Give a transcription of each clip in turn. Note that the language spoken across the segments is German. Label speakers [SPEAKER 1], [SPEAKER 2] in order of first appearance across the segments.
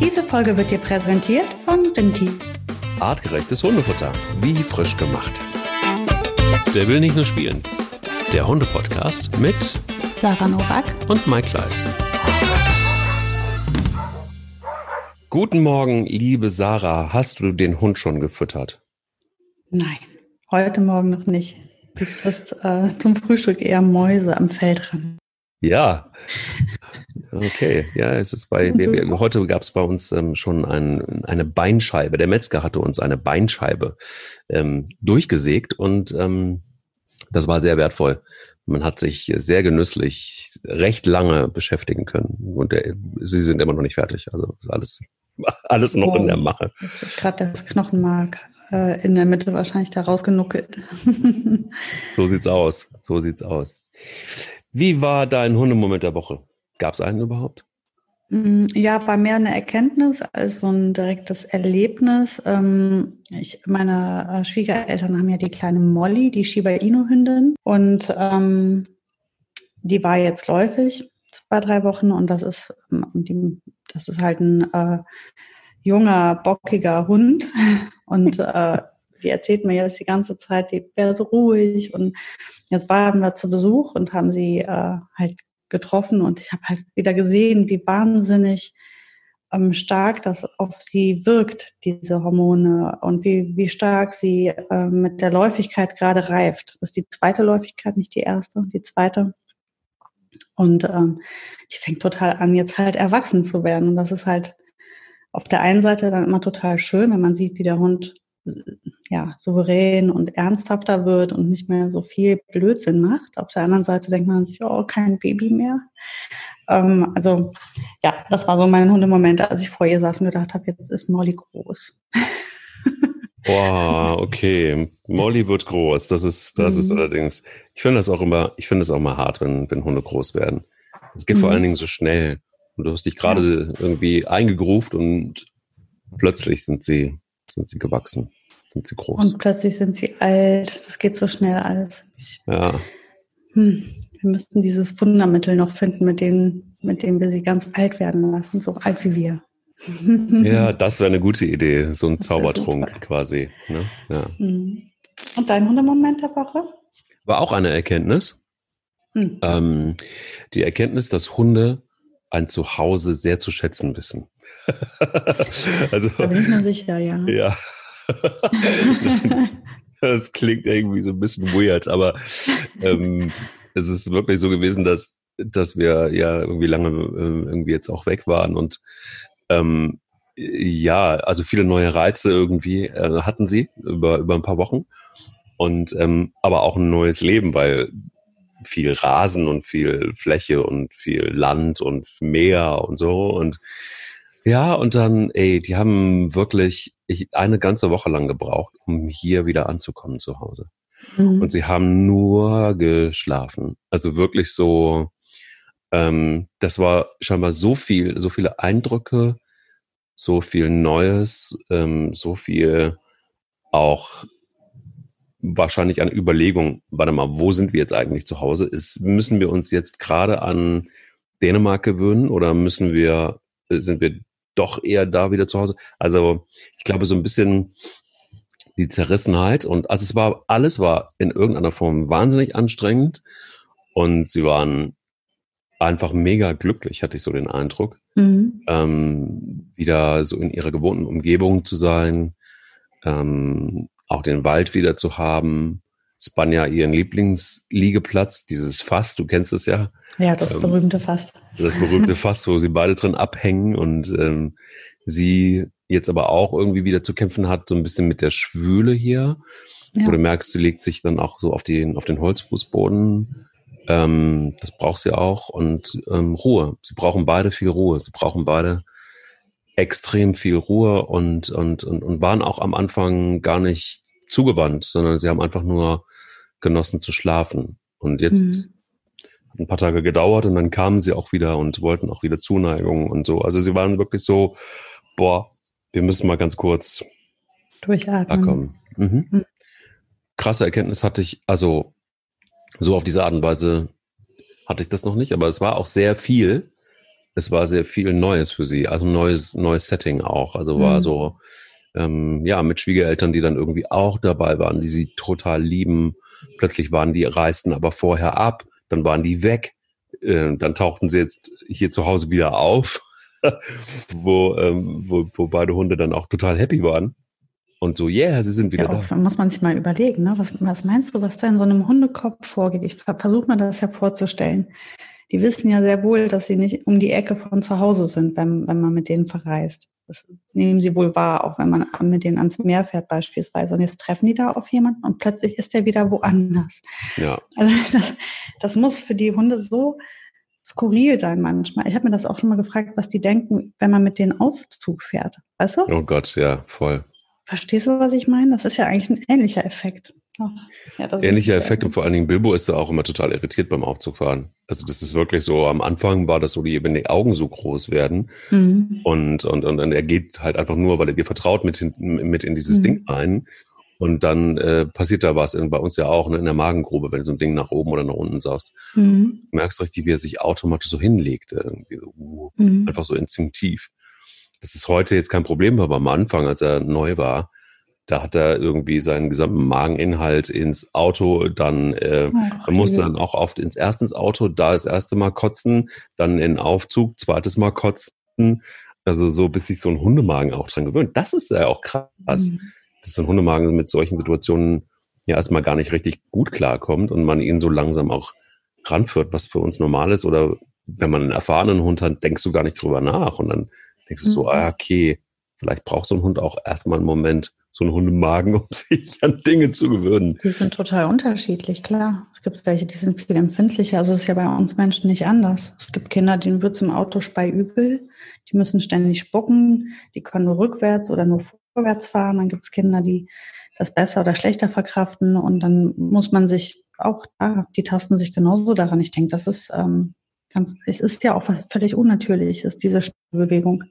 [SPEAKER 1] Diese Folge wird dir präsentiert von Rinti.
[SPEAKER 2] Artgerechtes Hundefutter, wie frisch gemacht. Der will nicht nur spielen. Der Hunde-Podcast mit
[SPEAKER 1] Sarah Novak
[SPEAKER 2] und Mike Kleiss. Guten Morgen, liebe Sarah. Hast du den Hund schon gefüttert?
[SPEAKER 1] Nein, heute Morgen noch nicht. Du kriegst äh, zum Frühstück eher Mäuse am Feldrand.
[SPEAKER 2] Ja. Okay, ja, es ist bei, wir, wir, heute gab es bei uns ähm, schon ein, eine Beinscheibe. Der Metzger hatte uns eine Beinscheibe ähm, durchgesägt und ähm, das war sehr wertvoll. Man hat sich sehr genüsslich recht lange beschäftigen können und der, sie sind immer noch nicht fertig. Also alles, alles noch oh, in der Mache.
[SPEAKER 1] Gerade das Knochenmark äh, in der Mitte wahrscheinlich da rausgenuckelt.
[SPEAKER 2] so sieht's aus. So sieht's aus. Wie war dein Hundemoment der Woche? Gab es einen überhaupt?
[SPEAKER 1] Mm, ja, war mehr eine Erkenntnis als so ein direktes Erlebnis. Ähm, ich, meine äh, Schwiegereltern haben ja die kleine Molly, die Shiba Inu-Hündin. Und ähm, die war jetzt läufig, zwei, drei Wochen. Und das ist, ähm, das ist halt ein äh, junger, bockiger Hund. Und äh, die erzählt mir jetzt die ganze Zeit, die wäre so ruhig. Und jetzt waren wir zu Besuch und haben sie äh, halt getroffen und ich habe halt wieder gesehen, wie wahnsinnig ähm, stark das auf sie wirkt, diese Hormone und wie, wie stark sie äh, mit der Läufigkeit gerade reift. Das ist die zweite Läufigkeit, nicht die erste, die zweite. Und ähm, die fängt total an, jetzt halt erwachsen zu werden. Und das ist halt auf der einen Seite dann immer total schön, wenn man sieht, wie der Hund ja, souverän und ernsthafter wird und nicht mehr so viel Blödsinn macht. Auf der anderen Seite denkt man sich, oh, kein Baby mehr. Ähm, also ja, das war so mein Hundemoment, als ich vor ihr saß und gedacht habe, jetzt ist Molly groß.
[SPEAKER 2] Boah, okay. Molly wird groß. Das ist, das mhm. ist allerdings, ich finde das auch immer, ich finde es auch mal hart, wenn, wenn Hunde groß werden. Es geht mhm. vor allen Dingen so schnell. Und du hast dich gerade ja. irgendwie eingegruft und plötzlich sind sie, sind sie gewachsen sind sie groß.
[SPEAKER 1] Und plötzlich sind sie alt. Das geht so schnell alles.
[SPEAKER 2] Ja.
[SPEAKER 1] Hm. Wir müssten dieses Wundermittel noch finden, mit dem, mit dem wir sie ganz alt werden lassen, so alt wie wir.
[SPEAKER 2] Ja, das wäre eine gute Idee, so ein Zaubertrunk quasi. Ne? Ja.
[SPEAKER 1] Hm. Und dein Hundemoment der Woche?
[SPEAKER 2] War auch eine Erkenntnis. Hm. Ähm, die Erkenntnis, dass Hunde ein Zuhause sehr zu schätzen wissen.
[SPEAKER 1] also, da bin ich mir sicher, ja.
[SPEAKER 2] Ja, das klingt irgendwie so ein bisschen weird, aber ähm, es ist wirklich so gewesen, dass, dass wir ja irgendwie lange äh, irgendwie jetzt auch weg waren und ähm, ja, also viele neue Reize irgendwie äh, hatten sie über, über ein paar Wochen und ähm, aber auch ein neues Leben, weil viel Rasen und viel Fläche und viel Land und Meer und so und ja, und dann, ey, die haben wirklich ich, eine ganze Woche lang gebraucht, um hier wieder anzukommen zu Hause. Mhm. Und sie haben nur geschlafen. Also wirklich so, ähm, das war scheinbar so viel, so viele Eindrücke, so viel Neues, ähm, so viel auch wahrscheinlich eine Überlegung, warte mal, wo sind wir jetzt eigentlich zu Hause? Ist, müssen wir uns jetzt gerade an Dänemark gewöhnen oder müssen wir, äh, sind wir doch eher da wieder zu Hause. Also ich glaube, so ein bisschen die Zerrissenheit und also es war, alles war in irgendeiner Form wahnsinnig anstrengend und sie waren einfach mega glücklich, hatte ich so den Eindruck, mhm. ähm, wieder so in ihrer gewohnten Umgebung zu sein, ähm, auch den Wald wieder zu haben, Spanja ihren Lieblingsliegeplatz, dieses Fass, du kennst es ja.
[SPEAKER 1] Ja, das ähm, berühmte Fass.
[SPEAKER 2] Das berühmte Fass, wo sie beide drin abhängen und ähm, sie jetzt aber auch irgendwie wieder zu kämpfen hat, so ein bisschen mit der Schwüle hier. Ja. Wo du merkst, sie legt sich dann auch so auf den, auf den Holzfußboden. Ähm, das braucht sie auch. Und ähm, Ruhe. Sie brauchen beide viel Ruhe. Sie brauchen beide extrem viel Ruhe und, und, und, und waren auch am Anfang gar nicht zugewandt, sondern sie haben einfach nur genossen zu schlafen. Und jetzt mhm. hat ein paar Tage gedauert und dann kamen sie auch wieder und wollten auch wieder Zuneigung und so. Also sie waren wirklich so, boah, wir müssen mal ganz kurz
[SPEAKER 1] durchatmen.
[SPEAKER 2] Mhm. Mhm. Krasse Erkenntnis hatte ich, also so auf diese Art und Weise hatte ich das noch nicht, aber es war auch sehr viel es war sehr viel Neues für sie, also neues, neues Setting auch. Also war mhm. so, ähm, ja, mit Schwiegereltern, die dann irgendwie auch dabei waren, die sie total lieben. Plötzlich waren die, reisten aber vorher ab, dann waren die weg, äh, dann tauchten sie jetzt hier zu Hause wieder auf, wo, ähm, wo, wo beide Hunde dann auch total happy waren. Und so, yeah, sie sind wieder ja,
[SPEAKER 1] da. Muss man sich mal überlegen, ne? was, was meinst du, was da in so einem Hundekopf vorgeht? Ich versuche mir das ja vorzustellen die wissen ja sehr wohl, dass sie nicht um die Ecke von zu Hause sind, wenn, wenn man mit denen verreist. Das nehmen sie wohl wahr, auch wenn man mit denen ans Meer fährt beispielsweise. Und jetzt treffen die da auf jemanden und plötzlich ist der wieder woanders. Ja. Also das, das muss für die Hunde so skurril sein manchmal. Ich habe mir das auch schon mal gefragt, was die denken, wenn man mit denen Aufzug fährt. Weißt du?
[SPEAKER 2] Oh Gott, ja, voll.
[SPEAKER 1] Verstehst du, was ich meine? Das ist ja eigentlich ein ähnlicher Effekt.
[SPEAKER 2] Ja, Ähnlicher Effekt und vor allen Dingen Bilbo ist da auch immer total irritiert beim Aufzugfahren. Also das ist wirklich so, am Anfang war das so, die, wenn die Augen so groß werden mhm. und, und, und, und er geht halt einfach nur, weil er dir vertraut, mit, mit in dieses mhm. Ding rein. Und dann äh, passiert da was, bei uns ja auch, ne, in der Magengrube, wenn du so ein Ding nach oben oder nach unten saust. Mhm. Du merkst richtig, wie er sich automatisch so hinlegt. Irgendwie so, uh, mhm. Einfach so instinktiv. Das ist heute jetzt kein Problem, aber am Anfang, als er neu war, da hat er irgendwie seinen gesamten Mageninhalt ins Auto, dann äh, Ach, musste dann auch oft ins erste ins Auto, da das erste Mal kotzen, dann in Aufzug, zweites Mal kotzen. Also so, bis sich so ein Hundemagen auch dran gewöhnt. Das ist ja auch krass, mhm. dass so ein Hundemagen mit solchen Situationen ja erstmal gar nicht richtig gut klarkommt und man ihn so langsam auch ranführt, was für uns normal ist. Oder wenn man einen erfahrenen Hund hat, denkst du gar nicht drüber nach und dann denkst du so, mhm. ah, okay, vielleicht braucht so ein Hund auch erstmal einen Moment, so ein Hundemagen, um sich an Dinge zu gewöhnen.
[SPEAKER 1] Die sind total unterschiedlich, klar. Es gibt welche, die sind viel empfindlicher. Also es ist ja bei uns Menschen nicht anders. Es gibt Kinder, denen wird es im Auto speiübel. Die müssen ständig spucken. Die können nur rückwärts oder nur vorwärts fahren. Dann gibt es Kinder, die das besser oder schlechter verkraften. Und dann muss man sich auch da, die tasten sich genauso daran. Ich denke, das ist ähm, ganz, es ist ja auch was völlig Unnatürliches, diese Bewegung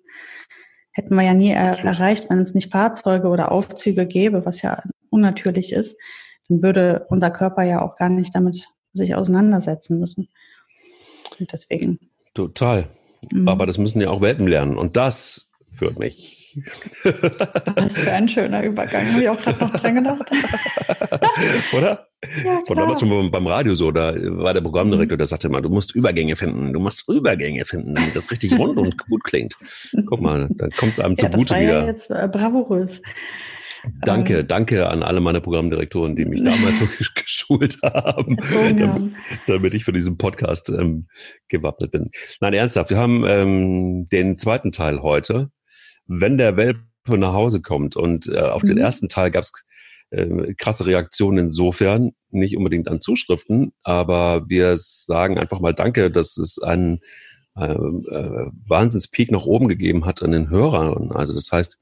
[SPEAKER 1] hätten wir ja nie er erreicht, wenn es nicht Fahrzeuge oder Aufzüge gäbe, was ja unnatürlich ist, dann würde unser Körper ja auch gar nicht damit sich auseinandersetzen müssen. Und deswegen.
[SPEAKER 2] Total. Mhm. Aber das müssen ja auch Welpen lernen. Und das führt mich
[SPEAKER 1] was für ein schöner Übergang, habe ich auch gerade noch dran gedacht.
[SPEAKER 2] Oder? Ja, klar. damals schon beim Radio so, da war der Programmdirektor, mhm. der sagte mal, du musst Übergänge finden, du musst Übergänge finden, damit das richtig rund und gut klingt. Guck mal, dann kommt es einem ja, zugute das war wieder. Ja
[SPEAKER 1] jetzt äh, bravourös.
[SPEAKER 2] Danke, ähm, danke an alle meine Programmdirektoren, die mich damals wirklich geschult haben, damit, damit, ich für diesen Podcast ähm, gewappnet bin. Nein, ernsthaft, wir haben ähm, den zweiten Teil heute wenn der Welpe nach Hause kommt. Und äh, auf mhm. den ersten Teil gab es äh, krasse Reaktionen insofern, nicht unbedingt an Zuschriften, aber wir sagen einfach mal Danke, dass es einen äh, äh, Wahnsinnspeak nach oben gegeben hat an den Hörern. Also das heißt,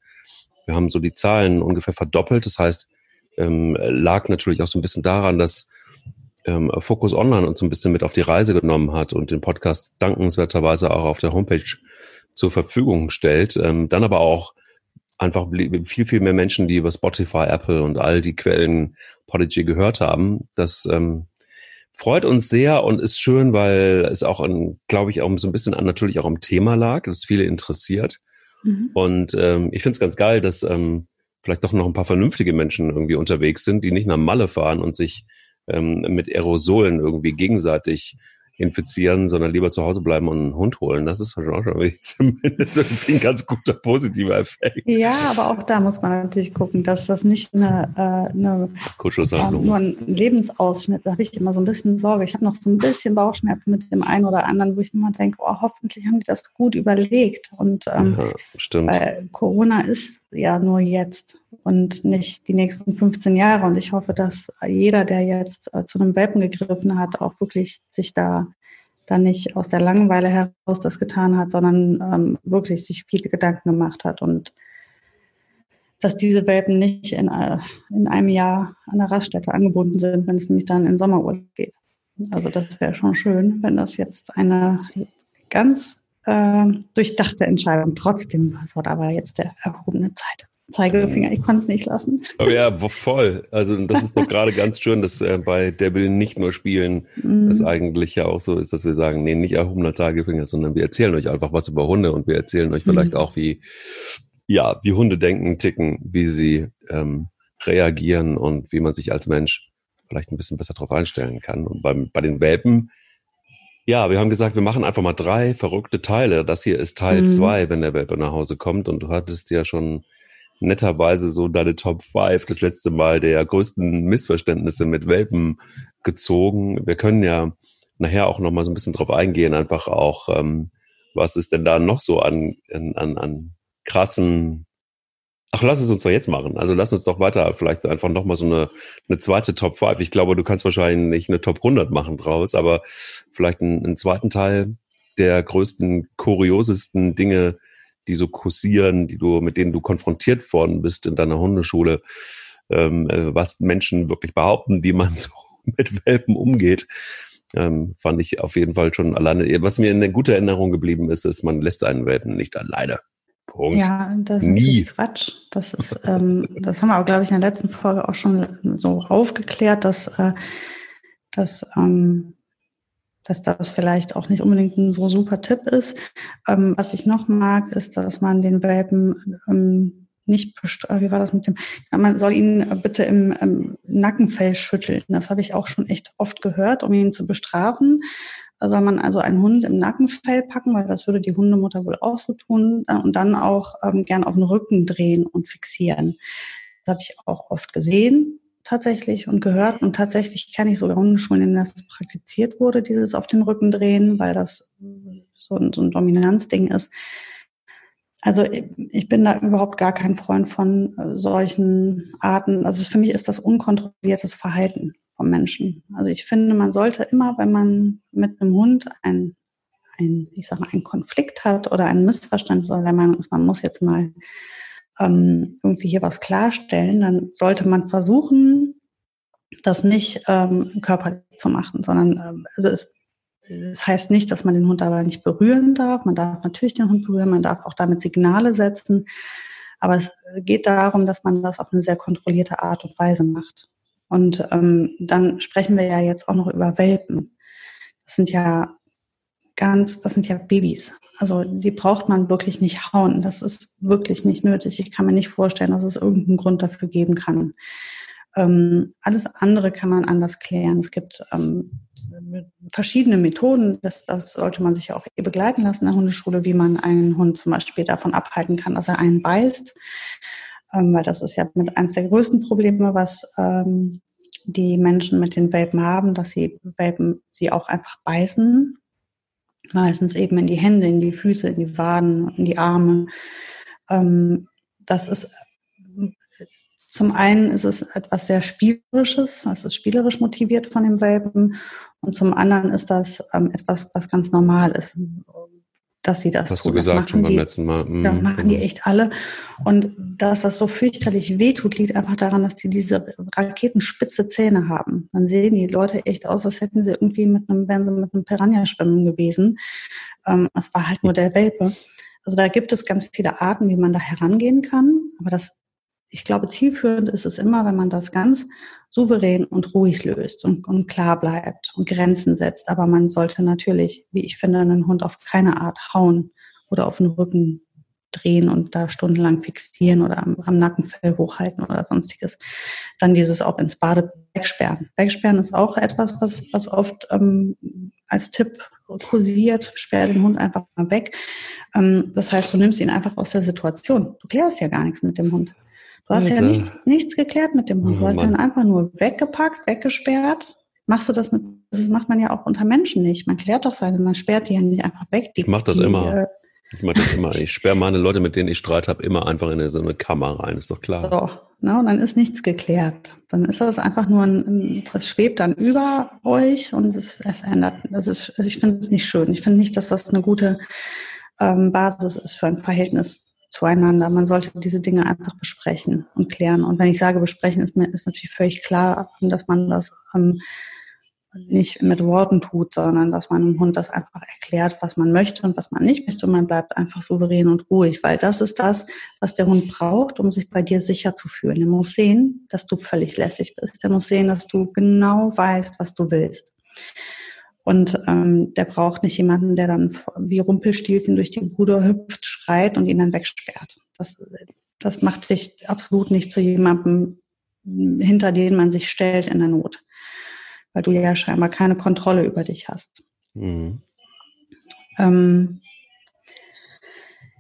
[SPEAKER 2] wir haben so die Zahlen ungefähr verdoppelt. Das heißt, ähm, lag natürlich auch so ein bisschen daran, dass ähm, Focus Online uns so ein bisschen mit auf die Reise genommen hat und den Podcast dankenswerterweise auch auf der Homepage zur Verfügung stellt. Ähm, dann aber auch einfach viel, viel mehr Menschen, die über Spotify, Apple und all die Quellen Podigy gehört haben. Das ähm, freut uns sehr und ist schön, weil es auch, glaube ich, auch so ein bisschen an, natürlich auch am Thema lag, das viele interessiert. Mhm. Und ähm, ich finde es ganz geil, dass ähm, vielleicht doch noch ein paar vernünftige Menschen irgendwie unterwegs sind, die nicht nach Malle fahren und sich ähm, mit Aerosolen irgendwie gegenseitig infizieren, sondern lieber zu Hause bleiben und einen Hund holen. Das ist schon, schon zumindest ein ganz guter positiver Effekt.
[SPEAKER 1] Ja, aber auch da muss man natürlich gucken, dass das nicht eine, äh, eine
[SPEAKER 2] äh,
[SPEAKER 1] nur ein Lebensausschnitt. Da habe ich immer so ein bisschen Sorge. Ich habe noch so ein bisschen Bauchschmerzen mit dem einen oder anderen, wo ich immer denke, oh, hoffentlich haben die das gut überlegt. Und ähm, ja,
[SPEAKER 2] stimmt.
[SPEAKER 1] Weil Corona ist ja nur jetzt und nicht die nächsten 15 Jahre. Und ich hoffe, dass jeder, der jetzt äh, zu einem Welpen gegriffen hat, auch wirklich sich da dann nicht aus der Langeweile heraus das getan hat, sondern ähm, wirklich sich viele Gedanken gemacht hat und dass diese Welpen nicht in, äh, in einem Jahr an der Raststätte angebunden sind, wenn es nämlich dann in Sommerurlaub geht. Also das wäre schon schön, wenn das jetzt eine ganz äh, durchdachte Entscheidung trotzdem war. Aber jetzt der erhobene Zeit. Zeigefinger, ich konnte es nicht lassen.
[SPEAKER 2] Aber ja, voll. Also das ist doch gerade ganz schön, dass wir bei Der will nicht nur spielen, mhm. das eigentlich ja auch so ist, dass wir sagen, nee, nicht erhobener Zeigefinger, sondern wir erzählen euch einfach was über Hunde und wir erzählen euch vielleicht mhm. auch, wie, ja, wie Hunde denken, ticken, wie sie ähm, reagieren und wie man sich als Mensch vielleicht ein bisschen besser darauf einstellen kann. Und beim, bei den Welpen, ja, wir haben gesagt, wir machen einfach mal drei verrückte Teile. Das hier ist Teil mhm. zwei, wenn der Welpe nach Hause kommt. Und du hattest ja schon netterweise so deine Top 5 das letzte Mal der größten Missverständnisse mit Welpen gezogen. Wir können ja nachher auch noch mal so ein bisschen drauf eingehen, einfach auch, ähm, was ist denn da noch so an, an, an krassen Ach, lass es uns doch jetzt machen. Also lass uns doch weiter vielleicht einfach nochmal so eine, eine zweite Top 5. Ich glaube, du kannst wahrscheinlich nicht eine Top 100 machen draus, aber vielleicht einen, einen zweiten Teil der größten, kuriosesten Dinge, die so kursieren, die du, mit denen du konfrontiert worden bist in deiner Hundeschule, ähm, äh, was Menschen wirklich behaupten, wie man so mit Welpen umgeht. Ähm, fand ich auf jeden Fall schon alleine. Was mir in eine gute Erinnerung geblieben ist, ist, man lässt einen Welpen nicht alleine. Punkt.
[SPEAKER 1] Ja, das ist Nie. Quatsch. Das ist, ähm, das haben wir aber, glaube ich, in der letzten Folge auch schon so aufgeklärt, dass, äh, dass ähm, dass das vielleicht auch nicht unbedingt ein so super Tipp ist. Ähm, was ich noch mag, ist, dass man den Welpen ähm, nicht, äh, wie war das mit dem, man soll ihn bitte im, im Nackenfell schütteln. Das habe ich auch schon echt oft gehört, um ihn zu bestrafen. Soll man also einen Hund im Nackenfell packen, weil das würde die Hundemutter wohl auch so tun, äh, und dann auch ähm, gern auf den Rücken drehen und fixieren. Das habe ich auch oft gesehen tatsächlich und gehört. Und tatsächlich kenne ich sogar Hundeschulen, in denen das praktiziert wurde, dieses auf den Rücken drehen, weil das so ein, so ein Dominanzding ist. Also ich bin da überhaupt gar kein Freund von äh, solchen Arten. Also für mich ist das unkontrolliertes Verhalten vom Menschen. Also ich finde, man sollte immer, wenn man mit einem Hund ein, ein ich sag mal, einen Konflikt hat oder ein Missverständnis oder der Meinung ist, man muss jetzt mal ähm, irgendwie hier was klarstellen, dann sollte man versuchen, das nicht ähm, körperlich zu machen, sondern ähm, also es, es heißt nicht, dass man den Hund dabei nicht berühren darf. Man darf natürlich den Hund berühren, man darf auch damit Signale setzen. Aber es geht darum, dass man das auf eine sehr kontrollierte Art und Weise macht. Und ähm, dann sprechen wir ja jetzt auch noch über Welpen. Das sind ja ganz, das sind ja Babys. Also die braucht man wirklich nicht hauen. Das ist wirklich nicht nötig. Ich kann mir nicht vorstellen, dass es irgendeinen Grund dafür geben kann. Ähm, alles andere kann man anders klären. Es gibt ähm, verschiedene Methoden. Das, das sollte man sich auch begleiten lassen in der Hundeschule, wie man einen Hund zum Beispiel davon abhalten kann, dass er einen beißt. Ähm, weil das ist ja mit eines der größten Probleme, was ähm, die Menschen mit den Welpen haben, dass sie Welpen sie auch einfach beißen meistens eben in die Hände, in die Füße, in die Waden, in die Arme. Ähm, das ist zum einen ist es etwas sehr Spielerisches, es ist spielerisch motiviert von dem Welpen und zum anderen ist das ähm, etwas, was ganz normal ist dass sie das
[SPEAKER 2] Hast
[SPEAKER 1] tun.
[SPEAKER 2] du gesagt schon beim
[SPEAKER 1] die,
[SPEAKER 2] letzten Mal.
[SPEAKER 1] Mhm. Ja, machen die echt alle. Und dass das so fürchterlich wehtut, liegt einfach daran, dass die diese raketenspitze Zähne haben. Dann sehen die Leute echt aus, als hätten sie irgendwie mit einem, wären sie mit einem Piranha schwimmen gewesen. Ähm, es war halt nur der Welpe. Also da gibt es ganz viele Arten, wie man da herangehen kann. Aber das ich glaube, zielführend ist es immer, wenn man das ganz souverän und ruhig löst und, und, klar bleibt und Grenzen setzt. Aber man sollte natürlich, wie ich finde, einen Hund auf keine Art hauen oder auf den Rücken drehen und da stundenlang fixieren oder am, am Nackenfell hochhalten oder sonstiges. Dann dieses auch ins Bade wegsperren. Wegsperren ist auch etwas, was, was oft ähm, als Tipp kursiert. Sperr den Hund einfach mal weg. Ähm, das heißt, du nimmst ihn einfach aus der Situation. Du klärst ja gar nichts mit dem Hund. Du hast Alter. ja nichts, nichts geklärt mit dem Hund. Du hast ihn einfach nur weggepackt, weggesperrt. Machst du das mit, das macht man ja auch unter Menschen nicht. Man klärt doch seine, man sperrt die ja nicht einfach weg.
[SPEAKER 2] Die, ich mach das die, immer. Äh, ich mache das immer. Ich sperre meine Leute, mit denen ich Streit habe, immer einfach in so eine Kammer rein, ist doch klar.
[SPEAKER 1] So, ne, und dann ist nichts geklärt. Dann ist das einfach nur ein, das schwebt dann über euch und es, es ändert. Das ist, also ich finde es nicht schön. Ich finde nicht, dass das eine gute ähm, Basis ist für ein Verhältnis zueinander. Man sollte diese Dinge einfach besprechen und klären. Und wenn ich sage besprechen, ist mir ist natürlich völlig klar, dass man das ähm, nicht mit Worten tut, sondern dass man dem Hund das einfach erklärt, was man möchte und was man nicht möchte und man bleibt einfach souverän und ruhig, weil das ist das, was der Hund braucht, um sich bei dir sicher zu fühlen. Er muss sehen, dass du völlig lässig bist. Er muss sehen, dass du genau weißt, was du willst. Und ähm, der braucht nicht jemanden, der dann wie Rumpelstilzchen durch die Bude hüpft, schreit und ihn dann wegsperrt. Das, das macht dich absolut nicht zu jemandem, hinter den man sich stellt in der Not weil du ja scheinbar keine Kontrolle über dich hast. Mhm. Ähm,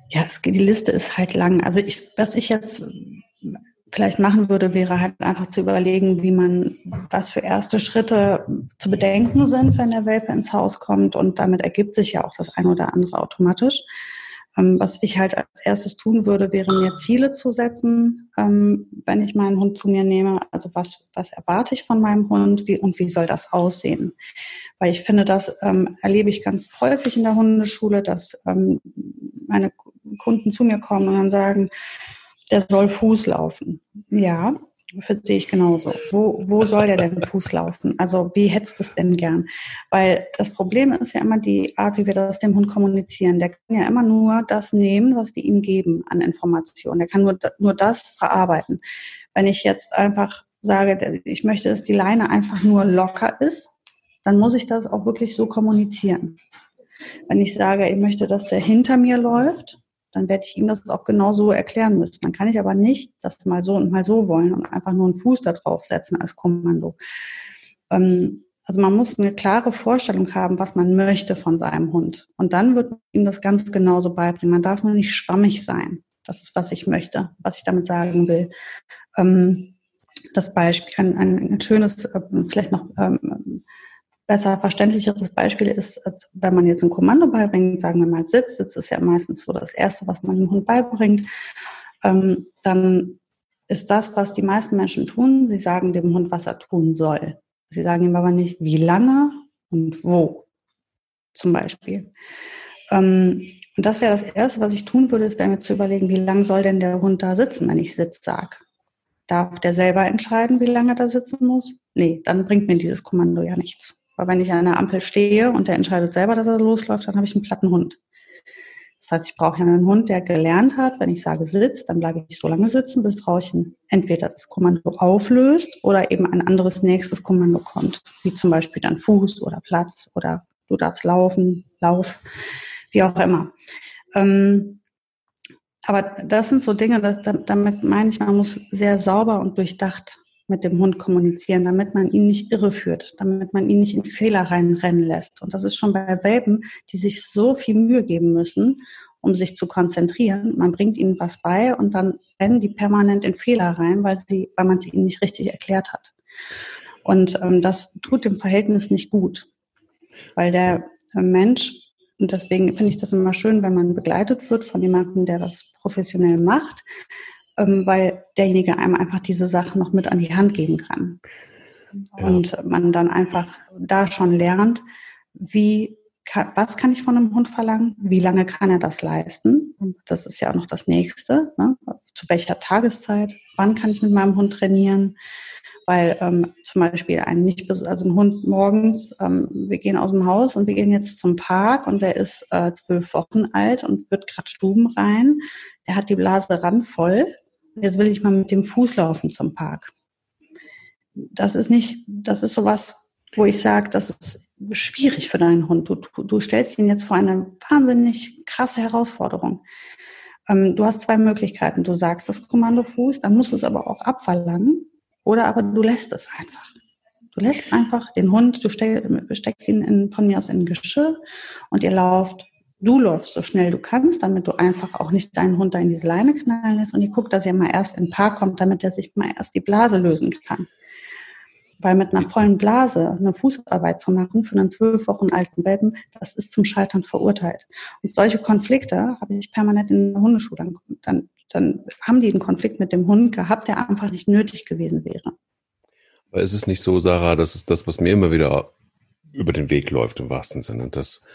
[SPEAKER 1] ja, es, die Liste ist halt lang. Also ich, was ich jetzt vielleicht machen würde, wäre halt einfach zu überlegen, wie man, was für erste Schritte zu bedenken sind, wenn der Welpe ins Haus kommt. Und damit ergibt sich ja auch das eine oder andere automatisch. Ähm, was ich halt als erstes tun würde, wäre mir Ziele zu setzen, ähm, wenn ich meinen Hund zu mir nehme. Also was, was erwarte ich von meinem Hund wie, und wie soll das aussehen? Weil ich finde, das ähm, erlebe ich ganz häufig in der Hundeschule, dass ähm, meine Kunden zu mir kommen und dann sagen, der soll Fuß laufen. Ja, das sehe ich genauso. Wo, wo soll der denn Fuß laufen? Also wie hättest du es denn gern? Weil das Problem ist ja immer die Art, wie wir das dem Hund kommunizieren. Der kann ja immer nur das nehmen, was wir ihm geben an Informationen. Der kann nur, nur das verarbeiten. Wenn ich jetzt einfach sage, ich möchte, dass die Leine einfach nur locker ist, dann muss ich das auch wirklich so kommunizieren. Wenn ich sage, ich möchte, dass der hinter mir läuft, dann werde ich ihm das auch genau so erklären müssen. Dann kann ich aber nicht das mal so und mal so wollen und einfach nur einen Fuß da drauf setzen als Kommando. Ähm, also man muss eine klare Vorstellung haben, was man möchte von seinem Hund. Und dann wird ihm das ganz genauso beibringen. Man darf nur nicht schwammig sein. Das ist, was ich möchte, was ich damit sagen will. Ähm, das Beispiel, ein, ein, schönes, äh, vielleicht noch ähm, besser verständlicheres Beispiel ist, wenn man jetzt ein Kommando beibringt, sagen wir mal Sitz, Sitz ist ja meistens so das Erste, was man dem Hund beibringt, ähm, dann ist das, was die meisten Menschen tun, sie sagen dem Hund, was er tun soll. Sie sagen ihm aber nicht, wie lange und wo, zum Beispiel. Ähm, und das wäre das Erste, was ich tun würde, ist wäre mir zu überlegen, wie lange soll denn der Hund da sitzen, wenn ich Sitz sage. Darf der selber entscheiden, wie lange er da sitzen muss? Nee, dann bringt mir dieses Kommando ja nichts. Weil wenn ich an der Ampel stehe und der entscheidet selber, dass er losläuft, dann habe ich einen platten Hund. Das heißt, ich brauche ja einen Hund, der gelernt hat, wenn ich sage sitz, dann bleibe ich so lange sitzen, bis Frauchen entweder das Kommando auflöst oder eben ein anderes nächstes Kommando kommt, wie zum Beispiel dann Fuß oder Platz oder du darfst laufen, Lauf, wie auch immer. Ähm, aber das sind so Dinge, damit meine ich, man muss sehr sauber und durchdacht mit dem Hund kommunizieren, damit man ihn nicht irreführt, damit man ihn nicht in Fehler reinrennen lässt. Und das ist schon bei Welpen, die sich so viel Mühe geben müssen, um sich zu konzentrieren. Man bringt ihnen was bei und dann rennen die permanent in Fehler rein, weil sie, weil man sie ihnen nicht richtig erklärt hat. Und ähm, das tut dem Verhältnis nicht gut, weil der äh, Mensch und deswegen finde ich das immer schön, wenn man begleitet wird von jemandem, der das professionell macht, weil derjenige einem einfach diese Sachen noch mit an die Hand geben kann. Ja. Und man dann einfach da schon lernt, wie kann, was kann ich von einem Hund verlangen? Wie lange kann er das leisten? Das ist ja auch noch das Nächste. Ne? Zu welcher Tageszeit? Wann kann ich mit meinem Hund trainieren? Weil ähm, zum Beispiel ein nicht also ein Hund morgens, ähm, wir gehen aus dem Haus und wir gehen jetzt zum Park und der ist äh, zwölf Wochen alt und wird gerade Stuben rein. Der hat die Blase randvoll jetzt will ich mal mit dem Fuß laufen zum Park. Das ist nicht, das ist sowas, wo ich sage, das ist schwierig für deinen Hund. Du, du stellst ihn jetzt vor eine wahnsinnig krasse Herausforderung. Ähm, du hast zwei Möglichkeiten. Du sagst das Kommando Fuß, dann musst du es aber auch abverlangen. Oder aber du lässt es einfach. Du lässt einfach den Hund, du steckst ihn in, von mir aus in Geschirr und ihr lauft du läufst so schnell du kannst, damit du einfach auch nicht deinen Hund da in diese Leine knallen lässt und ihr guckt, dass er mal erst in Park kommt, damit er sich mal erst die Blase lösen kann. Weil mit einer vollen Blase eine Fußarbeit zu machen für einen zwölf Wochen alten Welpen, das ist zum Scheitern verurteilt. Und solche Konflikte habe ich permanent in der Hundeschule. Dann, dann haben die einen Konflikt mit dem Hund gehabt, der einfach nicht nötig gewesen wäre.
[SPEAKER 2] Aber ist es nicht so, Sarah, das ist das, was mir immer wieder über den Weg läuft im wahrsten Sinne, dass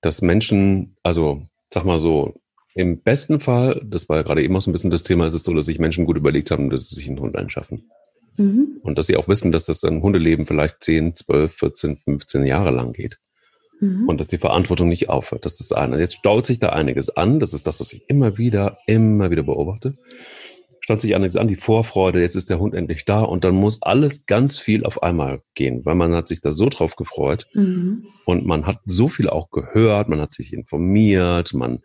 [SPEAKER 2] dass Menschen, also sag mal so, im besten Fall, das war ja gerade eben auch so ein bisschen das Thema, ist es so, dass sich Menschen gut überlegt haben, dass sie sich einen Hund einschaffen. Mhm. Und dass sie auch wissen, dass das ein Hundeleben vielleicht 10, 12, 14, 15 Jahre lang geht. Mhm. Und dass die Verantwortung nicht aufhört. Das ist das eine. Jetzt staut sich da einiges an. Das ist das, was ich immer wieder, immer wieder beobachte. Staut sich einiges an, die Vorfreude, jetzt ist der Hund endlich da und dann muss alles ganz viel auf einmal gehen, weil man hat sich da so drauf gefreut mhm. und man hat so viel auch gehört, man hat sich informiert, man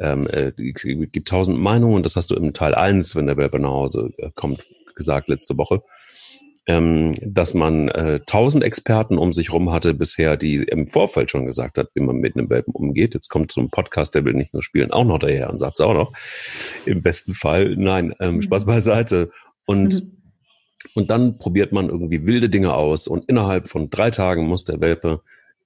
[SPEAKER 2] ähm, äh, gibt tausend Meinungen, das hast du im Teil eins, wenn der Welpe nach Hause äh, kommt, gesagt letzte Woche ähm, dass man äh, tausend Experten um sich rum hatte bisher, die im Vorfeld schon gesagt hat, wie man mit einem Welpen umgeht. Jetzt kommt so ein Podcast, der will nicht nur spielen, auch noch daher und sagt es auch noch. Im besten Fall, nein, ähm, mhm. Spaß beiseite. Und mhm. Und dann probiert man irgendwie wilde Dinge aus und innerhalb von drei Tagen muss der Welpe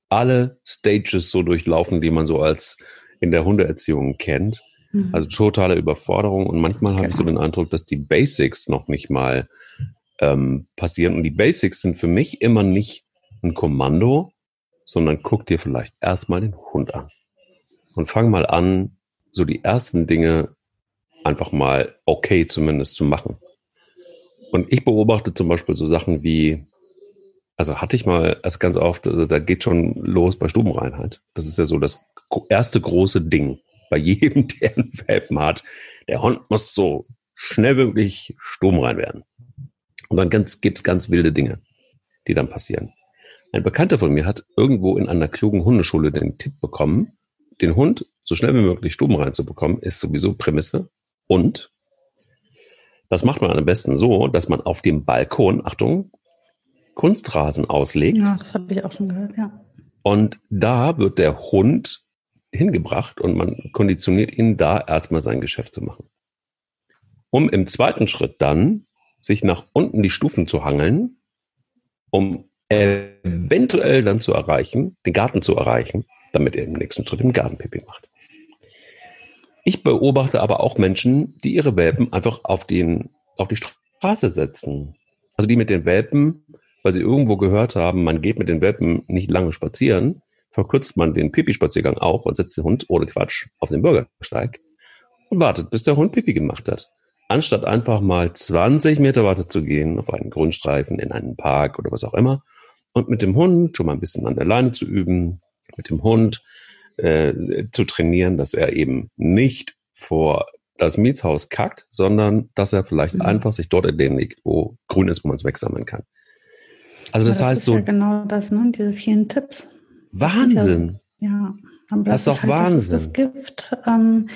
[SPEAKER 2] alle Stages so durchlaufen, die man so als in der Hundeerziehung kennt. Mhm. Also totale Überforderung und manchmal habe ich so genau. den Eindruck, dass die Basics noch nicht mal ähm, passieren. Und die Basics sind für mich immer nicht ein Kommando, sondern guck dir vielleicht erstmal den Hund an. Und fang mal an, so die ersten Dinge einfach mal okay zumindest zu machen. Und ich beobachte zum Beispiel so Sachen wie, also hatte ich mal, also ganz oft, also da geht schon los bei Stubenreinheit. Das ist ja so das erste große Ding bei jedem, der einen Welpen hat. Der Hund muss so schnell wie möglich stubenrein werden. Und dann ganz, gibt's ganz wilde Dinge, die dann passieren. Ein Bekannter von mir hat irgendwo in einer klugen Hundeschule den Tipp bekommen, den Hund so schnell wie möglich Stuben reinzubekommen, ist sowieso Prämisse. Und das macht man am besten so, dass man auf dem Balkon, Achtung, Kunstrasen auslegt.
[SPEAKER 1] Ja, das habe ich auch schon gehört, ja.
[SPEAKER 2] Und da wird der Hund hingebracht und man konditioniert ihn da erstmal sein Geschäft zu machen. Um im zweiten Schritt dann sich nach unten die Stufen zu hangeln, um eventuell dann zu erreichen, den Garten zu erreichen, damit er im nächsten Schritt im Garten Pipi macht. Ich beobachte aber auch Menschen, die ihre Welpen einfach auf, den, auf die Straße setzen. Also die mit den Welpen, weil sie irgendwo gehört haben, man geht mit den Welpen nicht lange spazieren, verkürzt man den Pipi-Spaziergang auch und setzt den Hund ohne Quatsch auf den Bürgersteig und wartet, bis der Hund Pipi gemacht hat anstatt einfach mal 20 Meter weiter zu gehen, auf einen Grundstreifen, in einen Park oder was auch immer, und mit dem Hund schon mal ein bisschen an der Leine zu üben, mit dem Hund äh, zu trainieren, dass er eben nicht vor das Mietshaus kackt, sondern dass er vielleicht mhm. einfach sich dort entlegt, wo grün ist, wo man es wegsammeln kann.
[SPEAKER 1] Also das, das heißt so. Ja genau das, ne? Diese vielen Tipps.
[SPEAKER 2] Wahnsinn.
[SPEAKER 1] Ja, ja.
[SPEAKER 2] Aber das, das ist doch halt, Wahnsinn.
[SPEAKER 1] Das, das Gift. Ähm,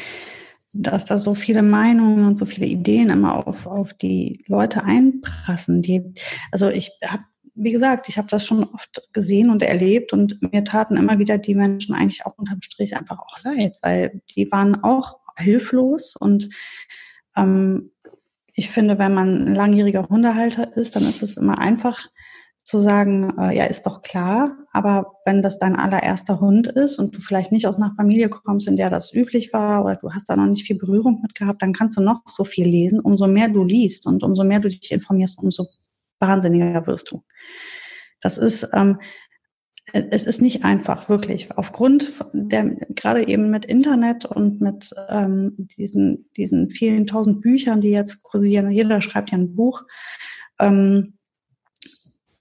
[SPEAKER 1] dass da so viele Meinungen und so viele Ideen immer auf, auf die Leute einprassen. Die, also ich habe, wie gesagt, ich habe das schon oft gesehen und erlebt und mir taten immer wieder die Menschen eigentlich auch unterm Strich einfach auch leid, weil die waren auch hilflos und ähm, ich finde, wenn man ein langjähriger Hundehalter ist, dann ist es immer einfach, zu sagen, äh, ja, ist doch klar, aber wenn das dein allererster Hund ist und du vielleicht nicht aus einer Familie kommst, in der das üblich war oder du hast da noch nicht viel Berührung mit gehabt, dann kannst du noch so viel lesen. Umso mehr du liest und umso mehr du dich informierst, umso wahnsinniger wirst du. Das ist, ähm, es ist nicht einfach, wirklich. Aufgrund der, gerade eben mit Internet und mit ähm, diesen, diesen vielen tausend Büchern, die jetzt kursieren, jeder schreibt ja ein Buch, ähm,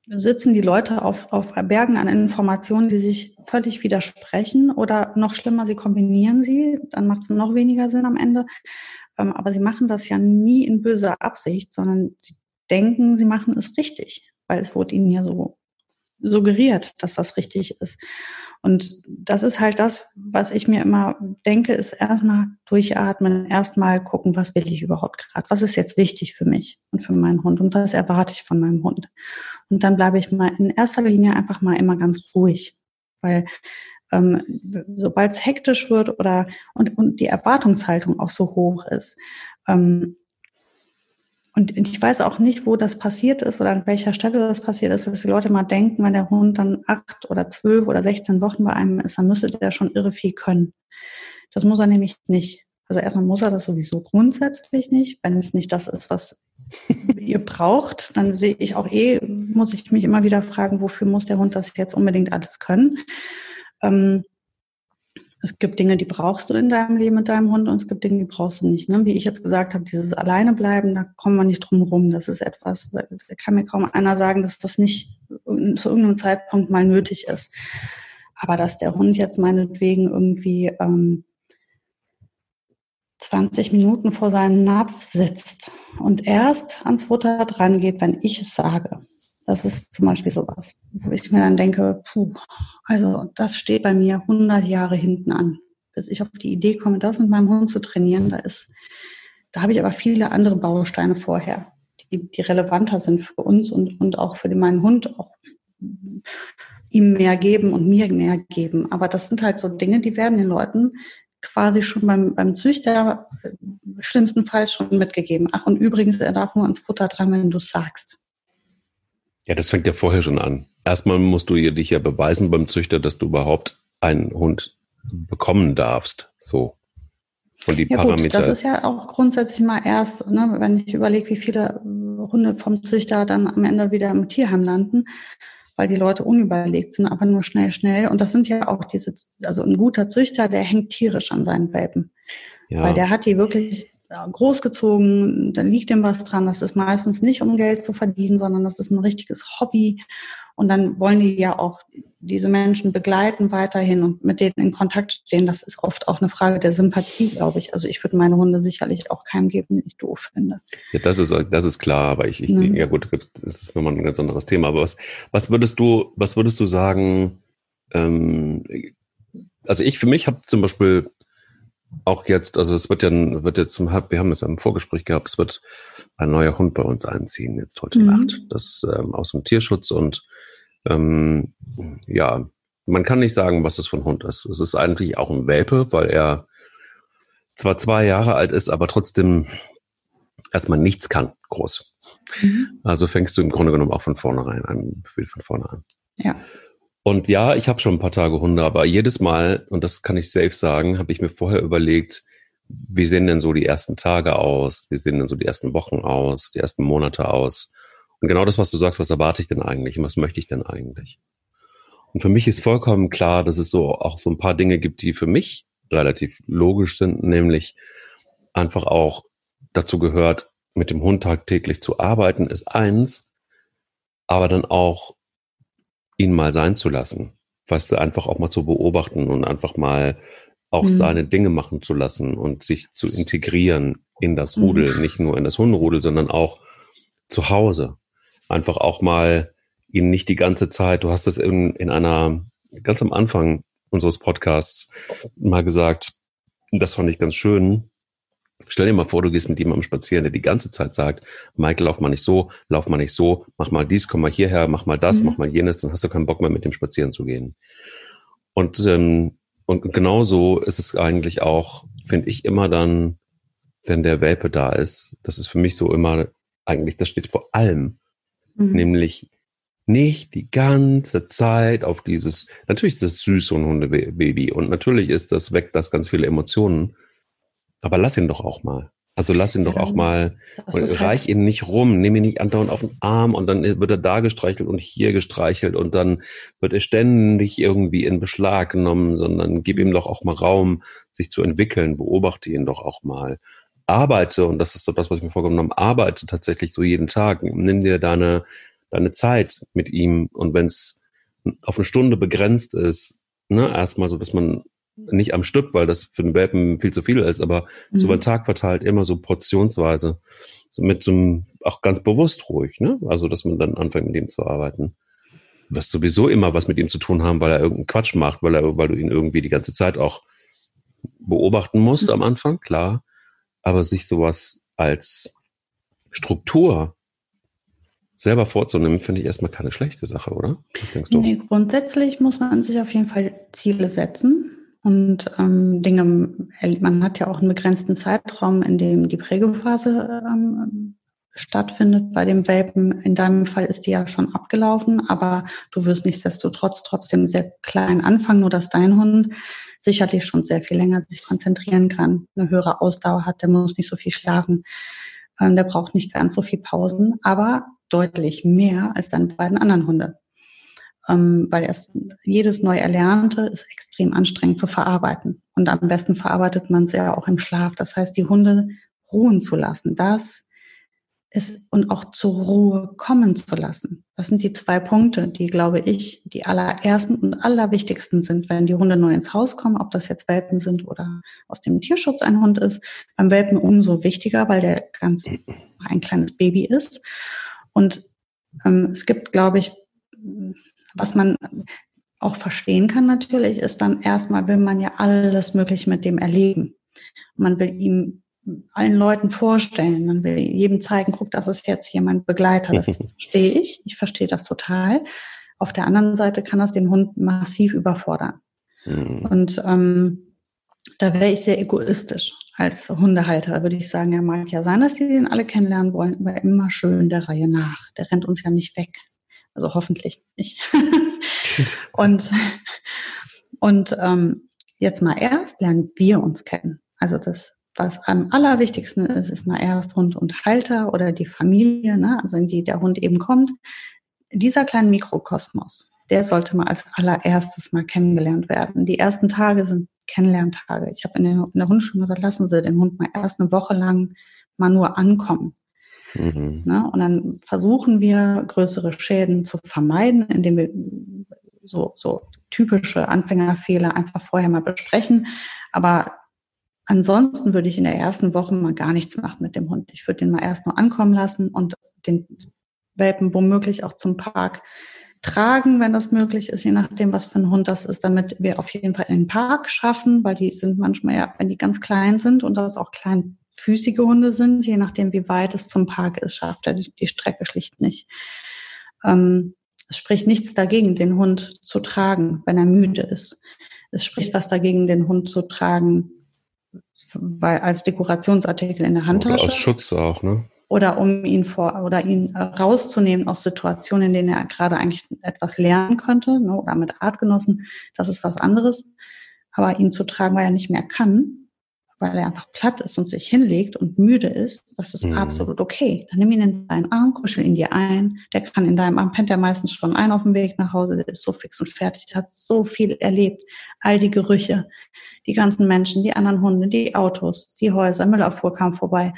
[SPEAKER 1] sitzen die Leute auf, auf Bergen an Informationen, die sich völlig widersprechen oder noch schlimmer, sie kombinieren sie, dann macht es noch weniger Sinn am Ende. Ähm, aber sie machen das ja nie in böser Absicht, sondern sie denken, sie machen es richtig, weil es wurde ihnen ja so suggeriert, dass das richtig ist. Und das ist halt das, was ich mir immer denke, ist erstmal durchatmen, erstmal gucken, was will ich überhaupt gerade, was ist jetzt wichtig für mich und für meinen Hund und was erwarte ich von meinem Hund. Und dann bleibe ich mal in erster Linie einfach mal immer ganz ruhig, weil ähm, sobald es hektisch wird oder und, und die Erwartungshaltung auch so hoch ist, ähm, und ich weiß auch nicht, wo das passiert ist oder an welcher Stelle das passiert ist, dass die Leute mal denken, wenn der Hund dann acht oder zwölf oder sechzehn Wochen bei einem ist, dann müsste der schon irre viel können. Das muss er nämlich nicht. Also erstmal muss er das sowieso grundsätzlich nicht. Wenn es nicht das ist, was ihr braucht, dann sehe ich auch eh, muss ich mich immer wieder fragen, wofür muss der Hund das jetzt unbedingt alles können. Ähm, Es gibt Dinge, die brauchst du in deinem Leben mit deinem Hund und es gibt Dinge, die brauchst du nicht. Ne? Wie ich jetzt gesagt habe, dieses alleine bleiben, da kommen wir nicht drum rum. Das ist etwas, da kann mir kaum einer sagen, dass das nicht zu irgendeinem Zeitpunkt mal nötig ist. Aber dass der Hund jetzt meinetwegen irgendwie ähm, 20 Minuten vor seinem Napf sitzt und erst ans Futter dran geht, wenn ich es sage. Das ist zum Beispiel sowas, wo ich mir dann denke, puh, also das steht bei mir 100 Jahre hinten an, bis ich auf die Idee komme, das mit meinem Hund zu trainieren. Da ist, da habe ich aber viele andere Bausteine vorher, die, die relevanter sind für uns und, und auch für meinen Hund, auch ihm mehr geben und mir mehr geben. Aber das sind halt so Dinge, die werden den Leuten quasi schon beim, beim Züchter äh, schlimmstenfalls schon mitgegeben. Ach, und übrigens, er darf nur ans Futter dran, wenn du es sagst.
[SPEAKER 2] Ja, das fängt ja vorher schon an. Erstmal musst du dich ja beweisen beim Züchter, dass du überhaupt einen Hund bekommen darfst. So.
[SPEAKER 1] Und die ja Parameter. Gut, das ist ja auch grundsätzlich mal erst, ne, wenn ich überlege, wie viele Hunde vom Züchter dann am Ende wieder im Tierheim landen, weil die Leute unüberlegt sind, aber nur schnell, schnell. Und das sind ja auch diese, also ein guter Züchter, der hängt tierisch an seinen Welpen. Ja. Weil der hat die wirklich großgezogen, da liegt ihm was dran. Das ist meistens nicht, um Geld zu verdienen, sondern das ist ein richtiges Hobby. Und dann wollen die ja auch diese Menschen begleiten weiterhin und mit denen in Kontakt stehen. Das ist oft auch eine Frage der Sympathie, glaube ich. Also ich würde meine Hunde sicherlich auch keinem geben, den ich doof finde.
[SPEAKER 2] Ja, das ist, das ist klar, aber ich, ich ja. ja gut, das ist nochmal ein ganz anderes Thema. Aber was, was würdest du, was würdest du sagen, ähm, also ich für mich habe zum Beispiel auch jetzt, also es wird ja, wird jetzt zum, wir haben es im Vorgespräch gehabt, es wird ein neuer Hund bei uns einziehen, jetzt heute mhm. Nacht. Das ähm, aus dem Tierschutz und ähm, ja, man kann nicht sagen, was das für ein Hund ist. Es ist eigentlich auch ein Welpe, weil er zwar zwei Jahre alt ist, aber trotzdem erstmal nichts kann, groß. Mhm. Also fängst du im Grunde genommen auch von vornherein an, von vorne an.
[SPEAKER 1] Ja.
[SPEAKER 2] Und ja, ich habe schon ein paar Tage Hunde, aber jedes Mal, und das kann ich safe sagen, habe ich mir vorher überlegt, wie sehen denn so die ersten Tage aus? Wie sehen denn so die ersten Wochen aus? Die ersten Monate aus? Und genau das, was du sagst, was erwarte ich denn eigentlich und was möchte ich denn eigentlich? Und für mich ist vollkommen klar, dass es so auch so ein paar Dinge gibt, die für mich relativ logisch sind, nämlich einfach auch dazu gehört, mit dem Hund tagtäglich zu arbeiten, ist eins, aber dann auch ihn mal sein zu lassen. Weißt du, einfach auch mal zu beobachten und einfach mal auch mhm. seine Dinge machen zu lassen und sich zu integrieren in das Rudel, mhm. nicht nur in das Hunderudel, sondern auch zu Hause. Einfach auch mal ihn nicht die ganze Zeit, du hast das in, in einer, ganz am Anfang unseres Podcasts mal gesagt, das fand ich ganz schön, Stell dir mal vor, du gehst mit jemandem spazieren, der die ganze Zeit sagt, Michael, lauf mal nicht so, lauf mal nicht so, mach mal dies, komm mal hierher, mach mal das, mhm. mach mal jenes, dann hast du keinen Bock mehr, mit dem spazieren zu gehen. Und, ähm, und genauso ist es eigentlich auch, finde ich, immer dann, wenn der Welpe da ist, das ist für mich so immer, eigentlich, das steht vor allem, mhm. nämlich nicht die ganze Zeit auf dieses, natürlich ist das süß, so ein Hundebaby und natürlich ist das, weckt das ganz viele Emotionen, aber lass ihn doch auch mal. Also lass ihn doch auch mal, reich halt ihn nicht rum, nimm ihn nicht andauernd auf den Arm und dann wird er da gestreichelt und hier gestreichelt und dann wird er ständig irgendwie in Beschlag genommen, sondern gib ihm doch auch mal Raum, sich zu entwickeln, beobachte ihn doch auch mal. Arbeite, und das ist doch das, was ich mir vorgenommen habe, arbeite tatsächlich so jeden Tag. Nimm dir deine, deine Zeit mit ihm und wenn es auf eine Stunde begrenzt ist, ne, erstmal so, dass man nicht am Stück, weil das für den Welpen viel zu viel ist, aber mhm. so über den Tag verteilt immer so portionsweise. So mit so einem, auch ganz bewusst ruhig, ne? Also, dass man dann anfängt, mit ihm zu arbeiten. Wirst sowieso immer was mit ihm zu tun haben, weil er irgendeinen Quatsch macht, weil er, weil du ihn irgendwie die ganze Zeit auch beobachten musst mhm. am Anfang, klar. Aber sich sowas als Struktur selber vorzunehmen, finde ich erstmal keine schlechte Sache, oder?
[SPEAKER 1] Was denkst du? Nee, grundsätzlich muss man sich auf jeden Fall Ziele setzen und ähm, Dinge, man hat ja auch einen begrenzten Zeitraum, in dem die Prägephase ähm, stattfindet bei dem Welpen. In deinem Fall ist die ja schon abgelaufen, aber du wirst nichtsdestotrotz trotzdem sehr klein anfangen, nur dass dein Hund sicherlich schon sehr viel länger sich konzentrieren kann, eine höhere Ausdauer hat, der muss nicht so viel schlafen, ähm, der braucht nicht ganz so viel Pausen, aber deutlich mehr als deine beiden anderen Hunde. Ähm, weil erst jedes neu Erlernte ist extrem anstrengend zu verarbeiten. Und am besten verarbeitet man es ja auch im Schlaf. Das heißt, die Hunde ruhen zu lassen. Das ist und auch zur Ruhe kommen zu lassen. Das sind die zwei Punkte, die, glaube ich, die allerersten und allerwichtigsten sind, wenn die Hunde neu ins Haus kommen, ob das jetzt Welpen sind oder aus dem Tierschutz ein Hund ist. Beim Welpen umso wichtiger, weil der ganz ein kleines Baby ist. Und ähm, es gibt, glaube ich, was man auch verstehen kann natürlich, ist dann erstmal will man ja alles Mögliche mit dem erleben. Man will ihm allen Leuten vorstellen. Man will jedem zeigen, guck, das ist jetzt hier mein Begleiter. Das verstehe ich. Ich verstehe das total. Auf der anderen Seite kann das den Hund massiv überfordern. Mhm. Und ähm, da wäre ich sehr egoistisch als Hundehalter. Da würde ich sagen, ja, mag ja sein, dass die den alle kennenlernen wollen, aber immer schön der Reihe nach. Der rennt uns ja nicht weg. Also hoffentlich nicht. und und ähm, jetzt mal erst lernen wir uns kennen. Also das was am allerwichtigsten ist, ist mal erst Hund und Halter oder die Familie, ne, also in die der Hund eben kommt. Dieser kleine Mikrokosmos, der sollte mal als allererstes mal kennengelernt werden. Die ersten Tage sind Kennenlerntage. Ich habe in, in, der Hundeschule gesagt, lassen Sie den Hund mal erst eine Woche lang mal nur ankommen. Mhm. Ne? Und dann versuchen wir, größere Schäden zu vermeiden, indem wir so, so typische Anfängerfehler einfach vorher mal besprechen. Aber Ansonsten würde ich in der ersten Woche mal gar nichts machen mit dem Hund. Ich würde den mal erst nur ankommen lassen und den Welpen womöglich auch zum Park tragen, wenn das möglich ist, je nachdem, was für ein Hund das ist, damit wir auf jeden Fall in den Park schaffen, weil die sind manchmal ja, wenn die ganz klein sind und das auch kleinfüßige Hunde sind, je nachdem, wie weit es zum Park ist, schafft er die, Strecke schlicht nicht. Ähm, es spricht nichts dagegen, den Hund zu tragen, wenn er müde ist. Es spricht was dagegen, den Hund zu tragen, weil als Dekorationsartikel in der Handtasche.
[SPEAKER 2] Oder aus Schutz auch, ne?
[SPEAKER 1] Oder um ihn vor oder ihn rauszunehmen aus Situationen, in denen er gerade eigentlich etwas lernen könnte, ne, oder mit Artgenossen, das ist was anderes. Aber ihn zu tragen, weil er nicht mehr kann, weil er einfach platt ist und sich hinlegt und müde ist, das ist mhm. absolut okay. Dann nimm ihn in deinen Arm, kuschel ihn dir ein. Der kann in deinem Arm, pennt er meistens schon ein auf dem Weg nach Hause, der ist so fix und fertig, der hat so viel erlebt. All die Gerüche, die ganzen Menschen, die anderen Hunde, die Autos, die Häuser, Müllabfuhr kam vorbei.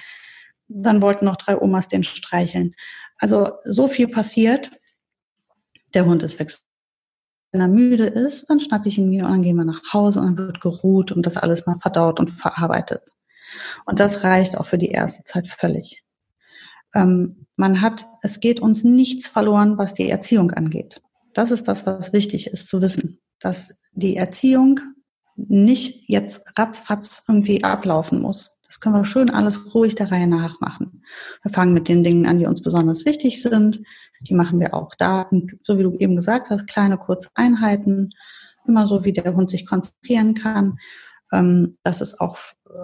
[SPEAKER 1] Dann wollten noch drei Omas den streicheln. Also so viel passiert. Der Hund ist fix. Wenn er müde ist, dann schnappe ich ihn mir und dann gehen wir nach Hause und dann wird geruht und das alles mal verdaut und verarbeitet. Und das reicht auch für die erste Zeit völlig. Ähm, man hat, es geht uns nichts verloren, was die Erziehung angeht. Das ist das, was wichtig ist zu wissen, dass die Erziehung nicht jetzt ratzfatz irgendwie ablaufen muss. Das können wir schön alles ruhig der Reihe nach machen. Wir fangen mit den Dingen an, die uns besonders wichtig sind. Die machen wir auch da. Und so wie du eben gesagt hast, kleine, kurze Einheiten. Immer so, wie der Hund sich konzentrieren kann. Ähm, das ist auch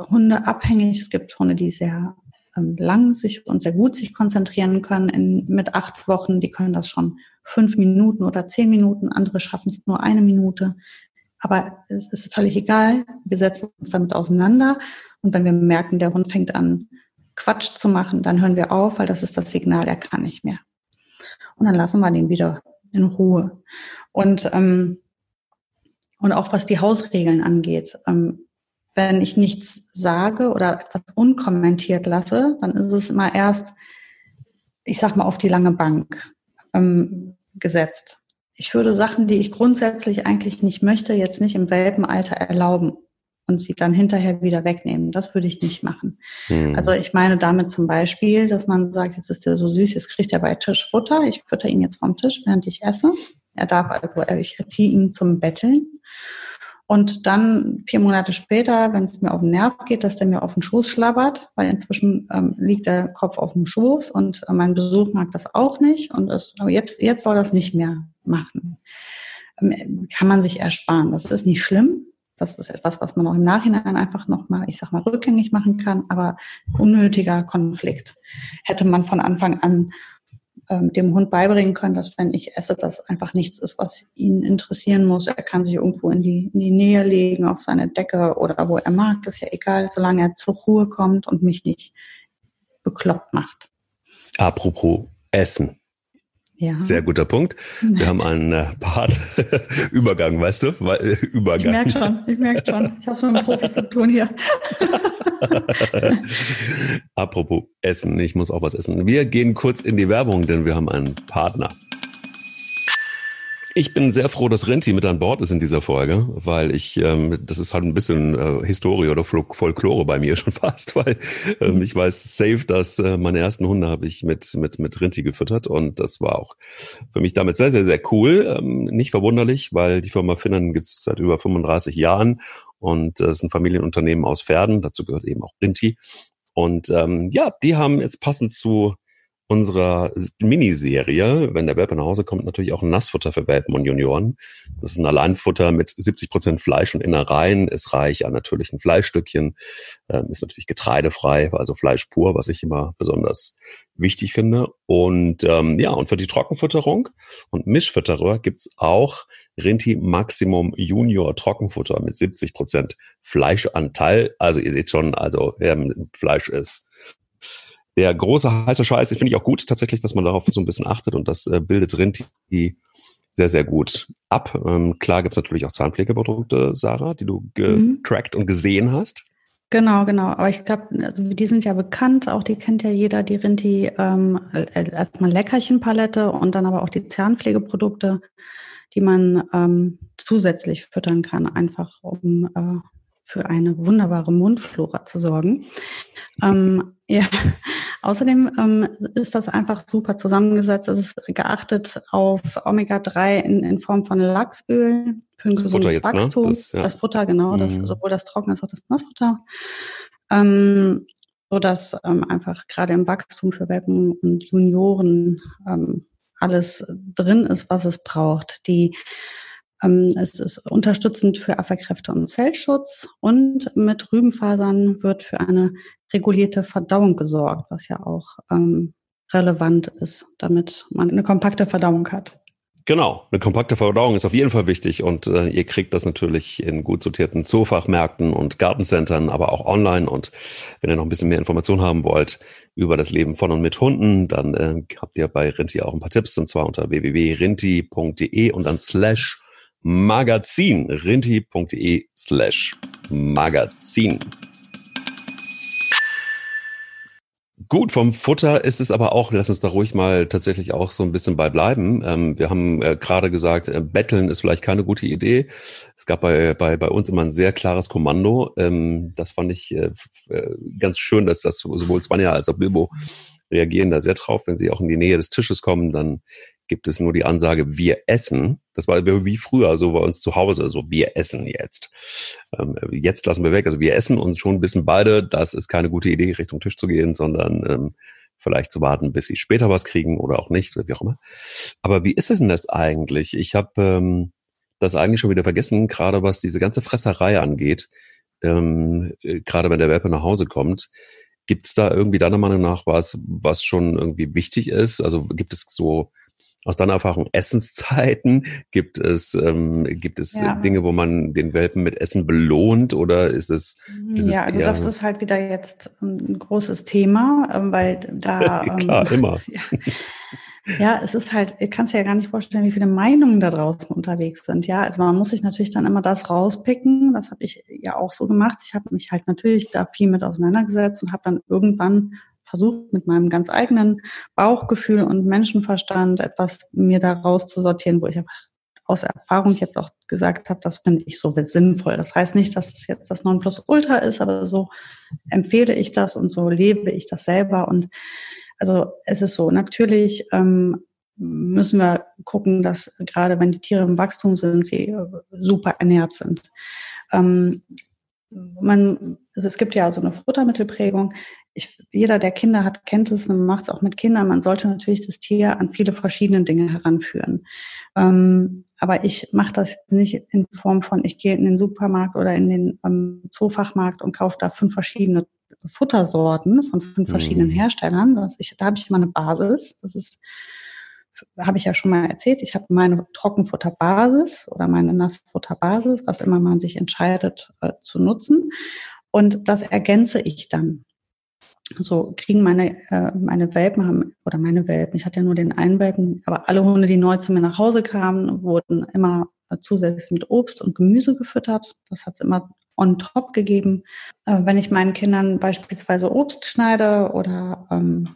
[SPEAKER 1] Hunde abhängig. Es gibt Hunde, die sehr ähm, lang sich und sehr gut sich konzentrieren können. In, mit acht Wochen, die können das schon fünf Minuten oder zehn Minuten. Andere schaffen es nur eine Minute. Aber es ist völlig egal. Wir setzen uns damit auseinander. Und wenn wir merken, der Hund fängt an, Quatsch zu machen, dann hören wir auf, weil das ist das Signal, er kann nicht mehr. Und dann lassen wir den wieder in Ruhe. Und, ähm, und auch was die Hausregeln angeht. Ähm, wenn ich nichts sage oder etwas unkommentiert lasse, dann ist es immer erst, ich sag mal, auf die lange Bank ähm, gesetzt ich würde Sachen, die ich grundsätzlich eigentlich nicht möchte, jetzt nicht im Welpenalter erlauben und sie dann hinterher wieder wegnehmen. Das würde ich nicht machen. Hm. Also ich meine damit zum Beispiel, dass man sagt, jetzt ist der so süß, jetzt kriegt er bei Tisch Futter. Ich fütter ihn jetzt vom Tisch, während ich esse. Er darf also, ich erziehe ihn zum Betteln. Und dann vier Monate später, wenn es mir auf den Nerv geht, dass der mir auf den Schoß schlabbert, weil inzwischen ähm, liegt der Kopf auf dem Schoß und äh, mein Besuch mag das auch nicht. Und es, aber jetzt, jetzt soll das nicht mehr machen. Ähm, kann man sich ersparen. Das ist nicht schlimm. Das ist etwas, was man auch im Nachhinein einfach nochmal, ich sag mal, rückgängig machen kann, aber unnötiger Konflikt. Hätte man von Anfang an ähm, dem Hund beibringen können, dass wenn ich esse, das einfach nichts ist, was ihn interessieren muss. Er kann sich irgendwo in die, in die Nähe legen, auf seine Decke oder wo er mag, ist ja egal, solange er zur Ruhe kommt und mich nicht bekloppt macht.
[SPEAKER 2] Apropos Essen. Ja. Sehr guter Punkt. Wir haben einen äh, Part Übergang, weißt du?
[SPEAKER 1] Äh, Übergang. Ich merke schon, ich merke schon. Ich habe es mit einem Profi zu tun hier.
[SPEAKER 2] Apropos Essen, ich muss auch was essen. Wir gehen kurz in die Werbung, denn wir haben einen Partner. Ich bin sehr froh, dass Renti mit an Bord ist in dieser Folge, weil ich, ähm, das ist halt ein bisschen äh, Historie oder Folklore bei mir schon fast, weil ähm, ich weiß safe, dass äh, meine ersten Hunde habe ich mit, mit, mit Rinti gefüttert und das war auch für mich damit sehr, sehr, sehr cool. Ähm, nicht verwunderlich, weil die Firma Finnen gibt es seit über 35 Jahren und äh, es äh, ist ein Familienunternehmen aus Pferden, dazu gehört eben auch Rinti. Und ähm, ja, die haben jetzt passend zu unserer Miniserie, wenn der Welpe nach Hause kommt, natürlich auch ein Nassfutter für Welpen und Junioren. Das ist ein Alleinfutter mit 70 Prozent Fleisch und Innereien, ist reich an natürlichen Fleischstückchen, ähm, ist natürlich getreidefrei, also Fleisch pur, was ich immer besonders wichtig finde. Und ähm, ja, und für die Trockenfutterung und Mischfütterer gibt's auch Rinti Maximum Junior Trockenfutter mit 70 Prozent Fleischanteil. Also ihr seht schon, also mit Fleisch ist, der große heiße Scheiß, finde ich auch gut tatsächlich, dass man darauf so ein bisschen achtet und das äh, bildet Rinti sehr, sehr gut ab. Ähm, klar gibt's natürlich auch Zahnpflegeprodukte, Sarah, die du getrackt mhm. und gesehen hast.
[SPEAKER 1] Genau, genau. Aber ich glaube, also die sind ja bekannt, auch die kennt ja jeder, die Rinti, ähm, äh, erstmal Leckerchenpalette und dann aber auch die Zahnpflegeprodukte, die man ähm, zusätzlich füttern kann, einfach um äh, für eine wunderbare Mundflora zu sorgen. Ähm, ja, außerdem ähm, ist das einfach super zusammengesetzt. Es ist geachtet auf Omega-3 in, in Form von Lachsöl
[SPEAKER 2] für ein das gesundes jetzt, ne? Wachstum.
[SPEAKER 1] Ne? Das, ja. das, Futter, genau, das, mhm. sowohl das Trockene als auch das Nassfutter. Ähm, so dass ähm, einfach gerade im Wachstum für Welpen und Junioren ähm, alles drin ist, was es braucht. Die es ist unterstützend für Abwehrkräfte und Zellschutz und mit Rübenfasern wird für eine regulierte Verdauung gesorgt, was ja auch ähm, relevant ist, damit man eine kompakte Verdauung hat.
[SPEAKER 2] Genau, eine kompakte Verdauung ist auf jeden Fall wichtig und äh, ihr kriegt das natürlich in gut sortierten Zoofachmärkten und Gartencentern, aber auch online. Und wenn ihr noch ein bisschen mehr Informationen haben wollt über das Leben von und mit Hunden, dann äh, habt ihr bei Rinti auch ein paar Tipps und zwar unter www.rinti.de und dann slash Magazin. rinti.de slash Magazin. Gut, vom Futter ist es aber auch, lass uns da ruhig mal tatsächlich auch so ein bisschen bei bleiben. Ähm, wir haben äh, gerade gesagt, äh, Betteln ist vielleicht keine gute Idee. Es gab bei, bei, bei uns immer ein sehr klares Kommando. Ähm, das fand ich äh, äh ganz schön, dass das sowohl Spanja als auch Bilbo reagieren da sehr drauf. Wenn sie auch in die Nähe des Tisches kommen, dann gibt es nur die Ansage, wir essen. Das war wie früher, so bei uns zu Hause, so wir essen jetzt. Ähm, jetzt lassen wir weg, also wir essen und schon wissen beide, das ist keine gute Idee, Richtung Tisch zu gehen, sondern ähm, vielleicht zu warten, bis sie später was kriegen oder auch nicht, wie auch immer. Aber wie ist es denn das eigentlich? Ich habe ähm, das eigentlich schon wieder vergessen, gerade was diese ganze Fresserei angeht. Ähm, äh, gerade wenn der Welpe nach Hause kommt. Gibt es da irgendwie deiner Meinung nach was, was schon irgendwie wichtig ist? Also gibt es so aus deiner Erfahrung Essenszeiten? Gibt es, ähm, gibt es ja. Dinge, wo man den Welpen mit Essen belohnt oder ist es?
[SPEAKER 1] Ist ja, es also das ist halt wieder jetzt ein großes Thema, ähm, weil da.
[SPEAKER 2] Klar, ähm, immer.
[SPEAKER 1] Ja. Ja, es ist halt, ihr kannst dir ja gar nicht vorstellen, wie viele Meinungen da draußen unterwegs sind. Ja, also man muss sich natürlich dann immer das rauspicken. Das habe ich ja auch so gemacht. Ich habe mich halt natürlich da viel mit auseinandergesetzt und habe dann irgendwann versucht, mit meinem ganz eigenen Bauchgefühl und Menschenverstand etwas mir da rauszusortieren, wo ich einfach aus Erfahrung jetzt auch gesagt habe, das finde ich so sinnvoll. Das heißt nicht, dass es jetzt das Nonplusultra ist, aber so empfehle ich das und so lebe ich das selber. Und also es ist so, natürlich ähm, müssen wir gucken, dass gerade wenn die Tiere im Wachstum sind, sie äh, super ernährt sind. Ähm, man, es gibt ja so eine Futtermittelprägung ich, jeder, der Kinder hat, kennt es, man macht es auch mit Kindern. Man sollte natürlich das Tier an viele verschiedene Dinge heranführen. Ähm, aber ich mache das nicht in Form von, ich gehe in den Supermarkt oder in den ähm, Zoofachmarkt und kaufe da fünf verschiedene Futtersorten von fünf mhm. verschiedenen Herstellern. Das ich, da habe ich immer eine Basis. Das ist, habe ich ja schon mal erzählt. Ich habe meine Trockenfutterbasis oder meine Nassfutterbasis, was immer man sich entscheidet äh, zu nutzen. Und das ergänze ich dann so kriegen meine, äh, meine Welpen haben, oder meine Welpen, ich hatte ja nur den einen Welpen, aber alle Hunde, die neu zu mir nach Hause kamen, wurden immer zusätzlich mit Obst und Gemüse gefüttert. Das hat es immer on top gegeben. Äh, wenn ich meinen Kindern beispielsweise Obst schneide oder ähm,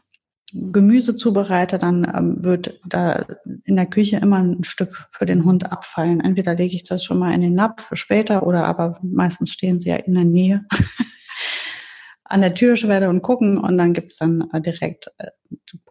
[SPEAKER 1] Gemüse zubereite, dann ähm, wird da in der Küche immer ein Stück für den Hund abfallen. Entweder lege ich das schon mal in den Napf für später oder aber meistens stehen sie ja in der Nähe an der Türschwelle und gucken und dann gibt's dann äh, direkt, äh,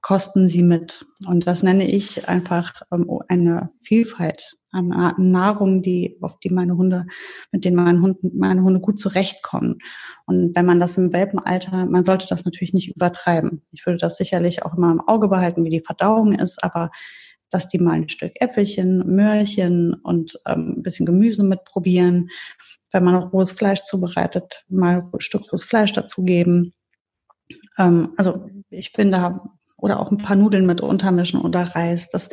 [SPEAKER 1] kosten sie mit. Und das nenne ich einfach ähm, eine Vielfalt an Nahrung, die, auf die meine Hunde, mit denen meine Hunde, meine Hunde gut zurechtkommen. Und wenn man das im Welpenalter, man sollte das natürlich nicht übertreiben. Ich würde das sicherlich auch immer im Auge behalten, wie die Verdauung ist, aber dass die mal ein Stück Äpfelchen, Möhrchen und ähm, ein bisschen Gemüse mitprobieren wenn man rohes Fleisch zubereitet, mal ein Stück rohes Fleisch dazugeben. Ähm, also ich bin da, oder auch ein paar Nudeln mit untermischen oder Reis, dass,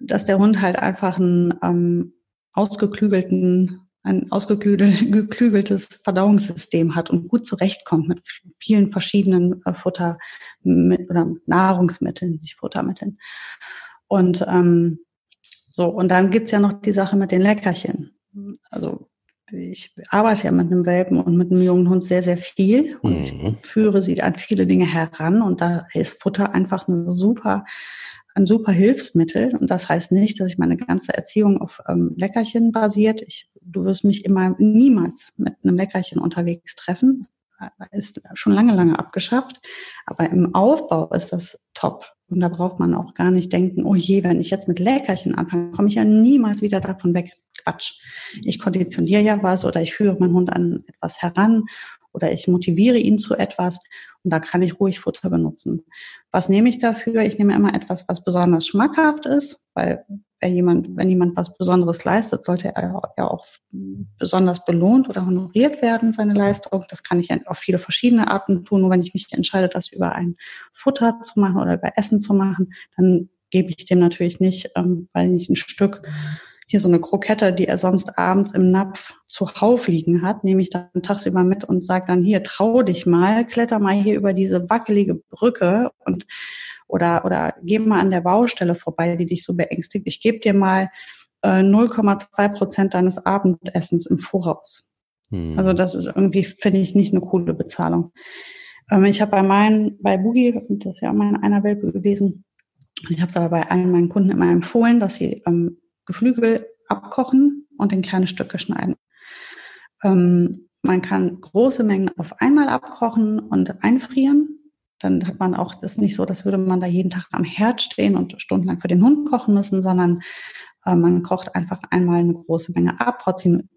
[SPEAKER 1] dass der Hund halt einfach einen ähm, ausgeklügelten ein ausgeklügeltes Verdauungssystem hat und gut zurechtkommt mit vielen verschiedenen äh, Futter mit, oder Nahrungsmitteln, nicht Futtermitteln. Und ähm, so, und dann gibt's ja noch die Sache mit den Leckerchen. Also ich arbeite ja mit einem Welpen und mit einem jungen Hund sehr, sehr viel und mhm. ich führe sie an viele Dinge heran und da ist Futter einfach eine super, ein super Hilfsmittel und das heißt nicht, dass ich meine ganze Erziehung auf ähm, Leckerchen basiert. Ich, du wirst mich immer niemals mit einem Leckerchen unterwegs treffen. Ist schon lange, lange abgeschafft. Aber im Aufbau ist das top. Und da braucht man auch gar nicht denken, oh je, wenn ich jetzt mit Leckerchen anfange, komme ich ja niemals wieder davon weg. Quatsch. Ich konditioniere ja was oder ich führe meinen Hund an etwas heran oder ich motiviere ihn zu etwas und da kann ich ruhig Futter benutzen. Was nehme ich dafür? Ich nehme immer etwas, was besonders schmackhaft ist, weil wenn jemand, wenn jemand was Besonderes leistet, sollte er ja auch besonders belohnt oder honoriert werden, seine Leistung. Das kann ich auf viele verschiedene Arten tun. Nur wenn ich mich entscheide, das über ein Futter zu machen oder über Essen zu machen, dann gebe ich dem natürlich nicht, ähm, weil ich ein Stück hier so eine Krokette, die er sonst abends im Napf zuhauf liegen hat, nehme ich dann tagsüber mit und sage dann hier, trau dich mal, kletter mal hier über diese wackelige Brücke und oder, oder geh mal an der Baustelle vorbei, die dich so beängstigt. Ich gebe dir mal äh, 0,2 Prozent deines Abendessens im Voraus. Hm. Also das ist irgendwie, finde ich, nicht eine coole Bezahlung. Ähm, ich habe bei meinen, bei Boogie, das ist ja mein einer Welpe gewesen, ich habe es aber bei allen meinen Kunden immer empfohlen, dass sie ähm, Geflügel abkochen und in kleine Stücke schneiden. Ähm, man kann große Mengen auf einmal abkochen und einfrieren. Dann hat man auch das nicht so, dass würde man da jeden Tag am Herd stehen und stundenlang für den Hund kochen müssen, sondern äh, man kocht einfach einmal eine große Menge ab,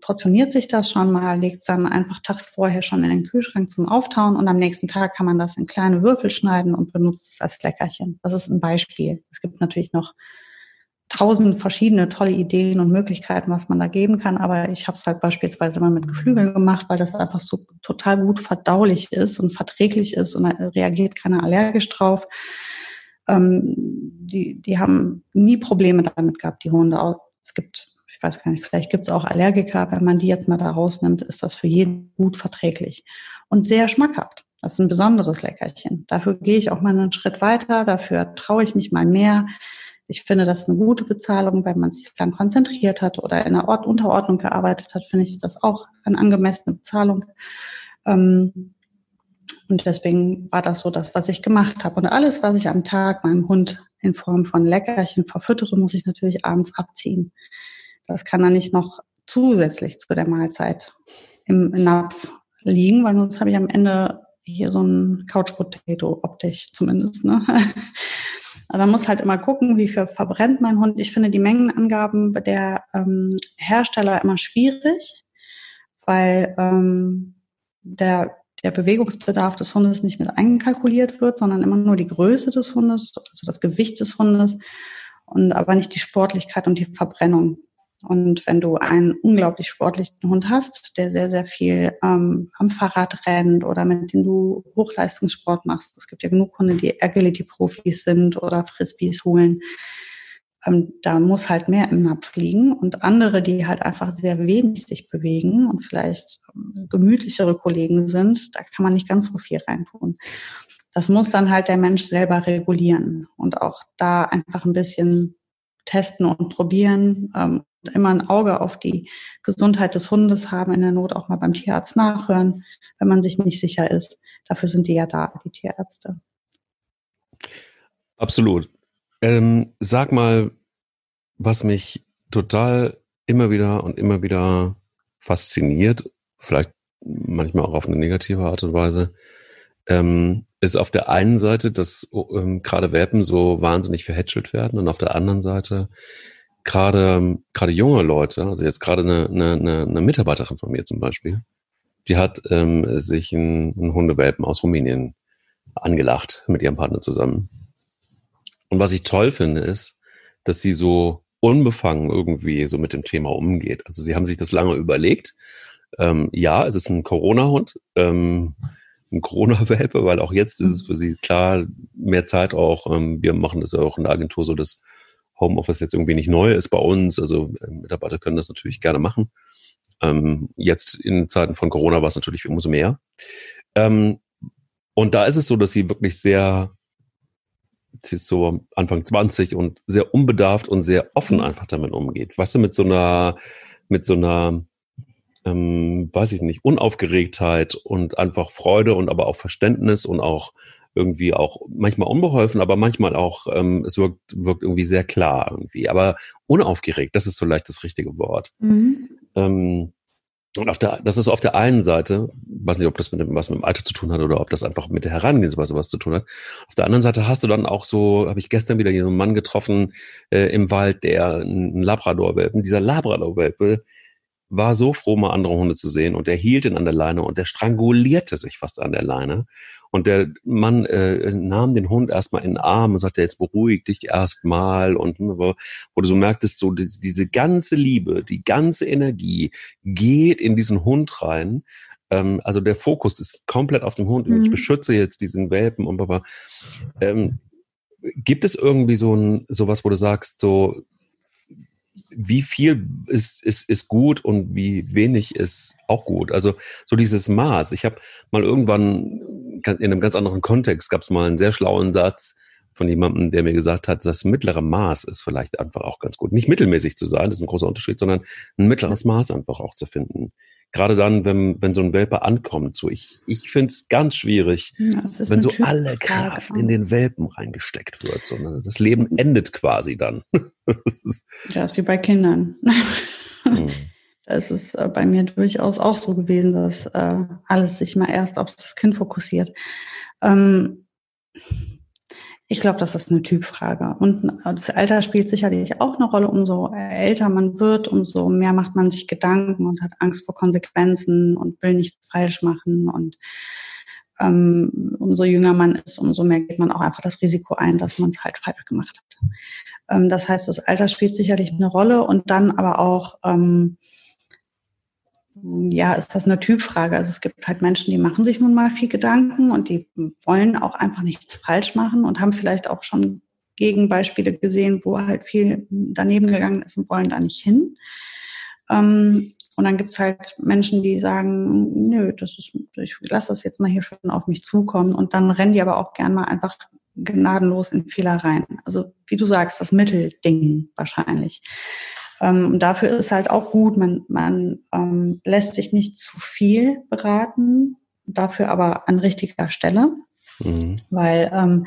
[SPEAKER 1] portioniert sich das schon mal, legt es dann einfach tags vorher schon in den Kühlschrank zum Auftauen und am nächsten Tag kann man das in kleine Würfel schneiden und benutzt es als Leckerchen. Das ist ein Beispiel. Es gibt natürlich noch tausend verschiedene tolle Ideen und Möglichkeiten, was man da geben kann. Aber ich habe es halt beispielsweise mal mit Geflügel gemacht, weil das einfach so total gut verdaulich ist und verträglich ist und da reagiert keiner allergisch drauf. Ähm, die, die haben nie Probleme damit gehabt, die Hunde. Es gibt, ich weiß gar nicht, vielleicht gibt es auch Allergiker. Wenn man die jetzt mal da rausnimmt, ist das für jeden gut verträglich und sehr schmackhaft. Das ist ein besonderes Leckerchen. Dafür gehe ich auch mal einen Schritt weiter, dafür traue ich mich mal mehr. Ich finde, das ist eine gute Bezahlung, wenn man sich lang konzentriert hat oder in einer Ort Unterordnung gearbeitet hat, finde ich das auch eine angemessene Bezahlung. Ähm, und deswegen war das so das, was ich gemacht habe. Und alles, was ich am Tag meinem Hund in Form von Leckerchen verfüttere, muss ich natürlich abends abziehen. Das kann dann nicht noch zusätzlich zu der Mahlzeit im Napf liegen, weil sonst habe ich am Ende hier so ein Couch Potato optisch zumindest. Ne? Also man muss halt immer gucken, wie viel verbrennt mein Hund. Ich finde die Mengenangaben der ähm, Hersteller immer schwierig, weil ähm, der, der Bewegungsbedarf des Hundes nicht mit einkalkuliert wird, sondern immer nur die Größe des Hundes, also das Gewicht des Hundes und aber nicht die Sportlichkeit und die Verbrennung. Und wenn du einen unglaublich sportlichen Hund hast, der sehr, sehr viel ähm, am Fahrrad rennt oder mit dem du Hochleistungssport machst, es gibt ja genug Hunde, die Agility-Profis sind oder Frisbees holen, ähm, da muss halt mehr im Napf liegen und andere, die halt einfach sehr wenig sich bewegen und vielleicht ähm, gemütlichere Kollegen sind, da kann man nicht ganz so viel reintun. Das muss dann halt der Mensch selber regulieren und auch da einfach ein bisschen testen und probieren, ähm, immer ein Auge auf die Gesundheit des Hundes haben, in der Not auch mal beim Tierarzt nachhören, wenn man sich nicht sicher ist. Dafür sind die ja da, die Tierärzte.
[SPEAKER 2] Absolut. Ähm, sag mal, was mich total immer wieder und immer wieder fasziniert, vielleicht manchmal auch auf eine negative Art und Weise, ähm, ist auf der einen Seite, dass ähm, gerade Welpen so wahnsinnig verhätschelt werden und auf der anderen Seite gerade gerade junge Leute, also jetzt gerade eine, eine, eine Mitarbeiterin von mir zum Beispiel, die hat ähm, sich einen, einen Hundewelpen aus Rumänien angelacht mit ihrem Partner zusammen. Und was ich toll finde, ist, dass sie so unbefangen irgendwie so mit dem Thema umgeht. Also sie haben sich das lange überlegt. Ähm, ja, es ist ein Corona-Hund, ähm, ein Corona-Welpe, weil auch jetzt ist es für sie klar, mehr Zeit auch. Ähm, wir machen das ja auch in der Agentur so, dass Homeoffice jetzt irgendwie nicht neu ist bei uns. Also äh, Mitarbeiter können das natürlich gerne machen. Ähm, jetzt in Zeiten von Corona war es natürlich umso mehr. Ähm, und da ist es so, dass sie wirklich sehr sie ist so Anfang 20 und sehr unbedarft und sehr offen mhm. einfach damit umgeht. Weißt du, mit so einer, mit so einer, ähm, weiß ich nicht, Unaufgeregtheit und einfach Freude und aber auch Verständnis und auch irgendwie auch manchmal unbeholfen, aber manchmal auch, ähm, es wirkt, wirkt irgendwie sehr klar irgendwie. Aber unaufgeregt, das ist vielleicht das richtige Wort. Mhm. Ähm, und auf der, das ist auf der einen Seite, weiß nicht, ob das mit dem, was mit dem Alter zu tun hat oder ob das einfach mit der Herangehensweise was zu tun hat. Auf der anderen Seite hast du dann auch so, habe ich gestern wieder hier einen Mann getroffen äh, im Wald, der einen Labrador-Welpen, dieser Labrador-Welpe war so froh, mal andere Hunde zu sehen und der hielt ihn an der Leine und der strangulierte sich fast an der Leine. Und der Mann äh, nahm den Hund erstmal in den Arm und sagte, jetzt beruhig dich erstmal. Und wo du so merktest, so diese, diese ganze Liebe, die ganze Energie geht in diesen Hund rein. Ähm, also der Fokus ist komplett auf dem Hund. Mhm. Ich beschütze jetzt diesen Welpen und Papa. Ähm, gibt es irgendwie so ein sowas, wo du sagst, so wie viel ist, ist, ist gut und wie wenig ist auch gut. Also so dieses Maß. Ich habe mal irgendwann in einem ganz anderen Kontext gab es mal einen sehr schlauen Satz von jemandem, der mir gesagt hat, das mittlere Maß ist vielleicht einfach auch ganz gut. Nicht mittelmäßig zu sein, das ist ein großer Unterschied, sondern ein mittleres Maß einfach auch zu finden gerade dann, wenn, wenn so ein Welpe ankommt. So, ich, ich finde es ganz schwierig, ja, wenn so Typ alle Kraft in den Welpen reingesteckt wird. So, ne? Das Leben endet quasi dann.
[SPEAKER 1] das ist, ja, ist wie bei Kindern. hm. Da ist es äh, bei mir durchaus auch so gewesen, dass äh, alles sich mal erst auf das Kind fokussiert. Ähm, ich glaube, das ist eine Typfrage. Und das Alter spielt sicherlich auch eine Rolle. Umso älter man wird, umso mehr macht man sich Gedanken und hat Angst vor Konsequenzen und will nichts falsch machen. Und ähm, umso jünger man ist, umso mehr geht man auch einfach das Risiko ein, dass man es halt falsch gemacht hat. Ähm, das heißt, das Alter spielt sicherlich eine Rolle und dann aber auch ähm, ja, ist das eine Typfrage. Also es gibt halt Menschen, die machen sich nun mal viel Gedanken und die wollen auch einfach nichts falsch machen und haben vielleicht auch schon Gegenbeispiele gesehen, wo halt viel daneben gegangen ist und wollen da nicht hin. Ähm, und dann gibt's halt Menschen, die sagen, nö, das ist, ich lasse das jetzt mal hier schön auf mich zukommen. Und dann rennen die aber auch gern mal einfach gnadenlos in Fehler rein. Also wie du sagst, das Mittelding wahrscheinlich. Ähm, und dafür ist halt auch gut, man, man ähm, lässt sich nicht zu viel beraten, dafür aber an richtiger Stelle. Mhm. Weil ähm,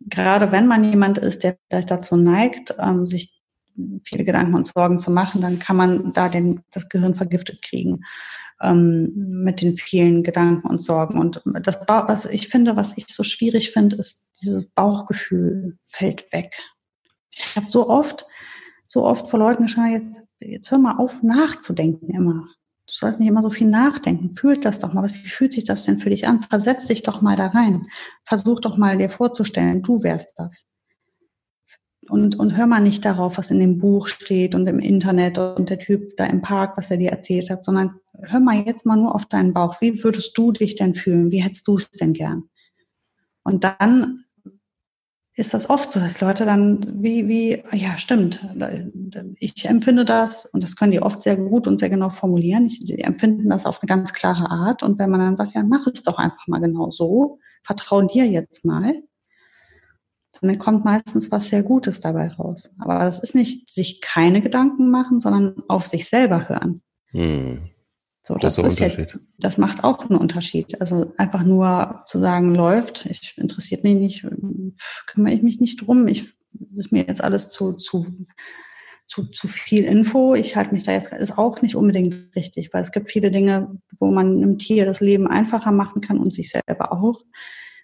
[SPEAKER 1] gerade wenn man jemand ist, der vielleicht dazu neigt, ähm, sich viele Gedanken und Sorgen zu machen, dann kann man da den, das Gehirn vergiftet kriegen ähm, mit den vielen Gedanken und Sorgen. Und das, was ich finde, was ich so schwierig finde, ist dieses Bauchgefühl fällt weg. Ich habe so oft so oft vor Leuten geschrien, jetzt, jetzt hör mal auf nachzudenken immer. Du sollst nicht immer so viel nachdenken. Fühlt das doch mal. Wie fühlt sich das denn für dich an? Versetz dich doch mal da rein. Versuch doch mal dir vorzustellen, du wärst das. Und, und hör mal nicht darauf, was in dem Buch steht und im Internet und der Typ da im Park, was er dir erzählt hat, sondern hör mal jetzt mal nur auf deinen Bauch. Wie würdest du dich denn fühlen? Wie hättest du es denn gern? Und dann ist das oft so, dass Leute dann wie, wie, ja, stimmt, ich empfinde das und das können die oft sehr gut und sehr genau formulieren. Ich, sie empfinden das auf eine ganz klare Art. Und wenn man dann sagt, ja, mach es doch einfach mal genau so, vertrauen dir jetzt mal, dann kommt meistens was sehr Gutes dabei raus. Aber das ist nicht sich keine Gedanken machen, sondern auf sich selber hören. Hm. So, das, ist ja, das macht auch einen Unterschied. Also einfach nur zu sagen, läuft, ich interessiert mich nicht, kümmere ich mich nicht drum. Ich, das ist mir jetzt alles zu, zu, zu, zu viel Info. Ich halte mich da jetzt, ist auch nicht unbedingt richtig, weil es gibt viele Dinge, wo man einem Tier das Leben einfacher machen kann und sich selber auch,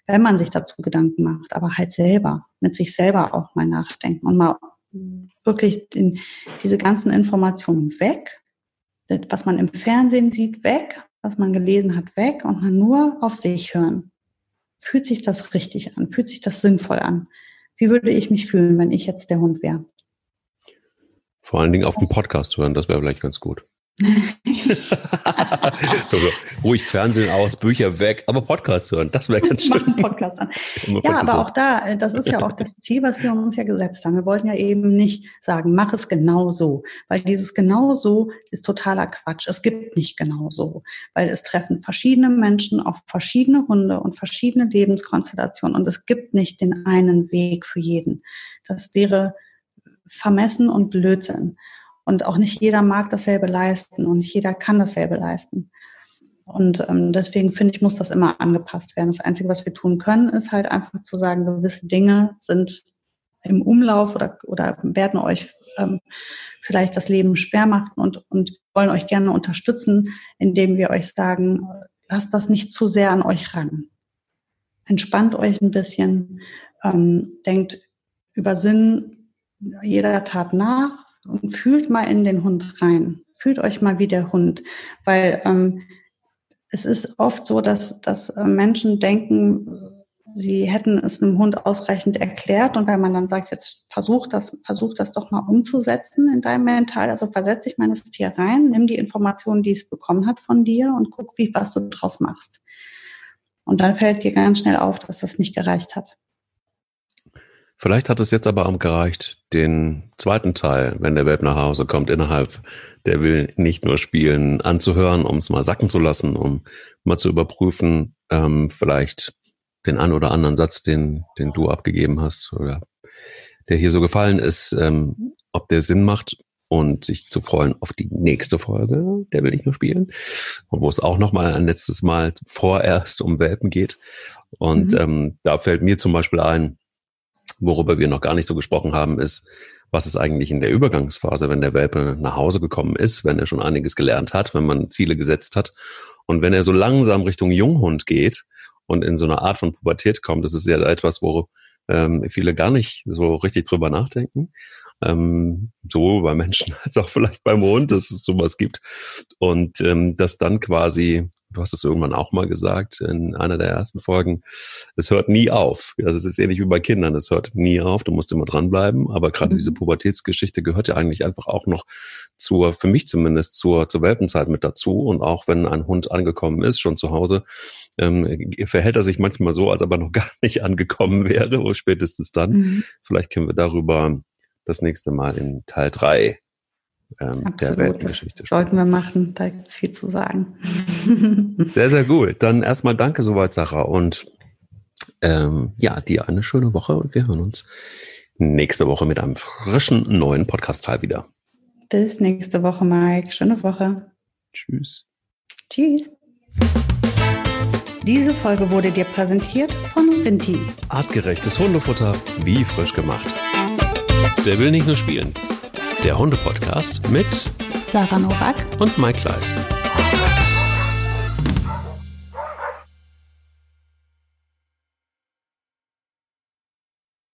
[SPEAKER 1] wenn man sich dazu Gedanken macht, aber halt selber, mit sich selber auch mal nachdenken und mal wirklich den, diese ganzen Informationen weg was man im Fernsehen sieht, weg, was man gelesen hat, weg und man nur auf sich hören. Fühlt sich das richtig an? Fühlt sich das sinnvoll an? Wie würde ich mich fühlen, wenn ich jetzt der Hund wäre?
[SPEAKER 2] Vor allen Dingen auf dem Podcast hören, das wäre vielleicht ganz gut. So, ruhig Fernsehen aus, Bücher weg, aber Podcast hören, das wäre ganz schön. Machen
[SPEAKER 1] Podcast an. ja, aber auch da, äh, das ist ja auch das Ziel, was wir uns ja gesetzt haben. Wir wollten ja eben nicht sagen, mach es genau so, weil dieses genau so ist totaler Quatsch. Es gibt nicht genau so, weil es treffen verschiedene Menschen auf verschiedene Hunde und verschiedene Lebenskonstellationen und es gibt nicht den einen Weg für jeden. Das wäre vermessen und Blödsinn. Und auch nicht jeder mag dasselbe leisten und nicht jeder kann dasselbe leisten. Und ähm, deswegen finde ich, muss das immer angepasst werden. Das Einzige, was wir tun können, ist halt einfach zu sagen, gewisse Dinge sind im Umlauf oder, oder werden euch ähm, vielleicht das Leben schwer machen und, und wollen euch gerne unterstützen, indem wir euch sagen, lasst das nicht zu sehr an euch ran. Entspannt euch ein bisschen, ähm, denkt über Sinn jeder Tat nach, und fühlt mal in den Hund rein. Fühlt euch mal wie der Hund, weil ähm, es ist oft so, dass, dass äh, Menschen denken, sie hätten es einem Hund ausreichend erklärt und wenn man dann sagt, jetzt versuch das, versuch das doch mal umzusetzen in deinem Mental, also versetze ich meines Tier rein, nimm die Informationen, die es bekommen hat von dir und guck, wie, was du draus machst. Und dann fällt dir ganz schnell auf, dass das nicht gereicht hat.
[SPEAKER 2] Vielleicht hat es jetzt aber auch gereicht, den zweiten Teil, wenn der Welp nach Hause kommt, innerhalb der will nicht nur spielen, anzuhören, um es mal sacken zu lassen, um mal zu überprüfen, ähm, vielleicht den einen oder anderen Satz, den, den du abgegeben hast oder der hier so gefallen ist, ähm, ob der Sinn macht und sich zu freuen auf die nächste Folge, der will nicht nur spielen, wo es auch nochmal ein letztes Mal vorerst um Welpen geht. Und mhm. ähm, da fällt mir zum Beispiel ein, Worüber wir noch gar nicht so gesprochen haben, ist, was ist eigentlich in der Übergangsphase, wenn der Welpe nach Hause gekommen ist, wenn er schon einiges gelernt hat, wenn man Ziele gesetzt hat und wenn er so langsam Richtung Junghund geht und in so eine Art von Pubertät kommt, das ist ja etwas, wo ähm, viele gar nicht so richtig drüber nachdenken. Ähm, so bei Menschen als auch vielleicht beim Hund, dass es sowas gibt. Und ähm, dass dann quasi du hast es irgendwann auch mal gesagt in einer der ersten Folgen, es hört nie auf. Also es ist ähnlich wie bei Kindern, es hört nie auf, du musst immer dranbleiben. Aber gerade mhm. diese Pubertätsgeschichte gehört ja eigentlich einfach auch noch zur, für mich zumindest, zur, zur Welpenzeit mit dazu. Und auch wenn ein Hund angekommen ist, schon zu Hause, ähm, verhält er sich manchmal so, als ob er noch gar nicht angekommen wäre, oder spätestens dann. Mhm. Vielleicht können wir darüber das nächste Mal in Teil drei
[SPEAKER 1] ähm, der Weltgeschichte das Sollten wir machen, da gibt es viel zu sagen.
[SPEAKER 2] sehr, sehr gut. Dann erstmal danke soweit, Sarah. Und ähm, ja, dir eine schöne Woche und wir hören uns nächste Woche mit einem frischen neuen Podcast-Teil wieder.
[SPEAKER 1] Bis nächste Woche, Mike. Schöne Woche.
[SPEAKER 2] Tschüss.
[SPEAKER 1] Tschüss. Diese Folge wurde dir präsentiert von Rinti.
[SPEAKER 2] Artgerechtes Hundefutter, wie frisch gemacht. Der will nicht nur spielen der Hunde-Podcast mit
[SPEAKER 1] Sarah Nowak
[SPEAKER 2] und Mike Kleiss.